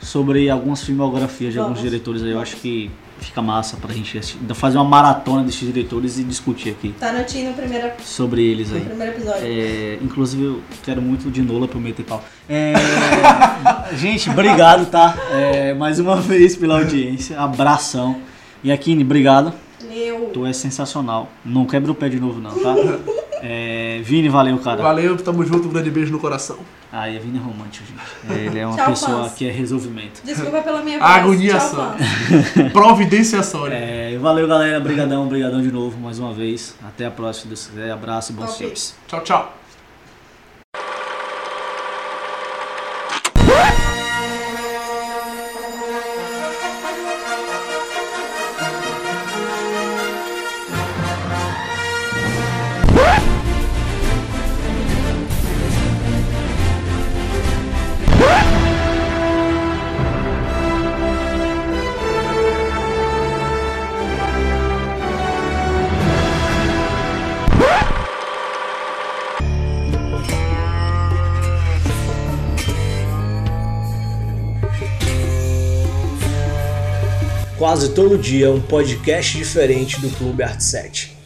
sobre algumas filmografias de alguns Vamos. diretores aí. Eu acho que fica massa pra gente assistir, fazer uma maratona desses diretores e discutir aqui Tarantino, primeira, sobre eles no aí. primeiro episódio. É, inclusive, eu quero muito de Nola pra eu meter pau. É, gente, obrigado, tá? É, mais uma vez pela audiência. Abração. E Akine, obrigado. Eu. Tu é sensacional. Não quebra o pé de novo, não, tá? É, Vini, valeu, cara. Valeu, tamo junto, um grande beijo no coração. Ah, é Vini é romântico, gente. Ele é uma Tchau, pessoa fãs. que é resolvimento. Desculpa pela minha voz. Agoniação. Providenciação. É, valeu, galera. Obrigadão, obrigadão de novo, mais uma vez. Até a próxima, se Deus quiser. Abraço e bons filmes. Tchau, tchau. Quase todo dia um podcast diferente do Clube Art 7.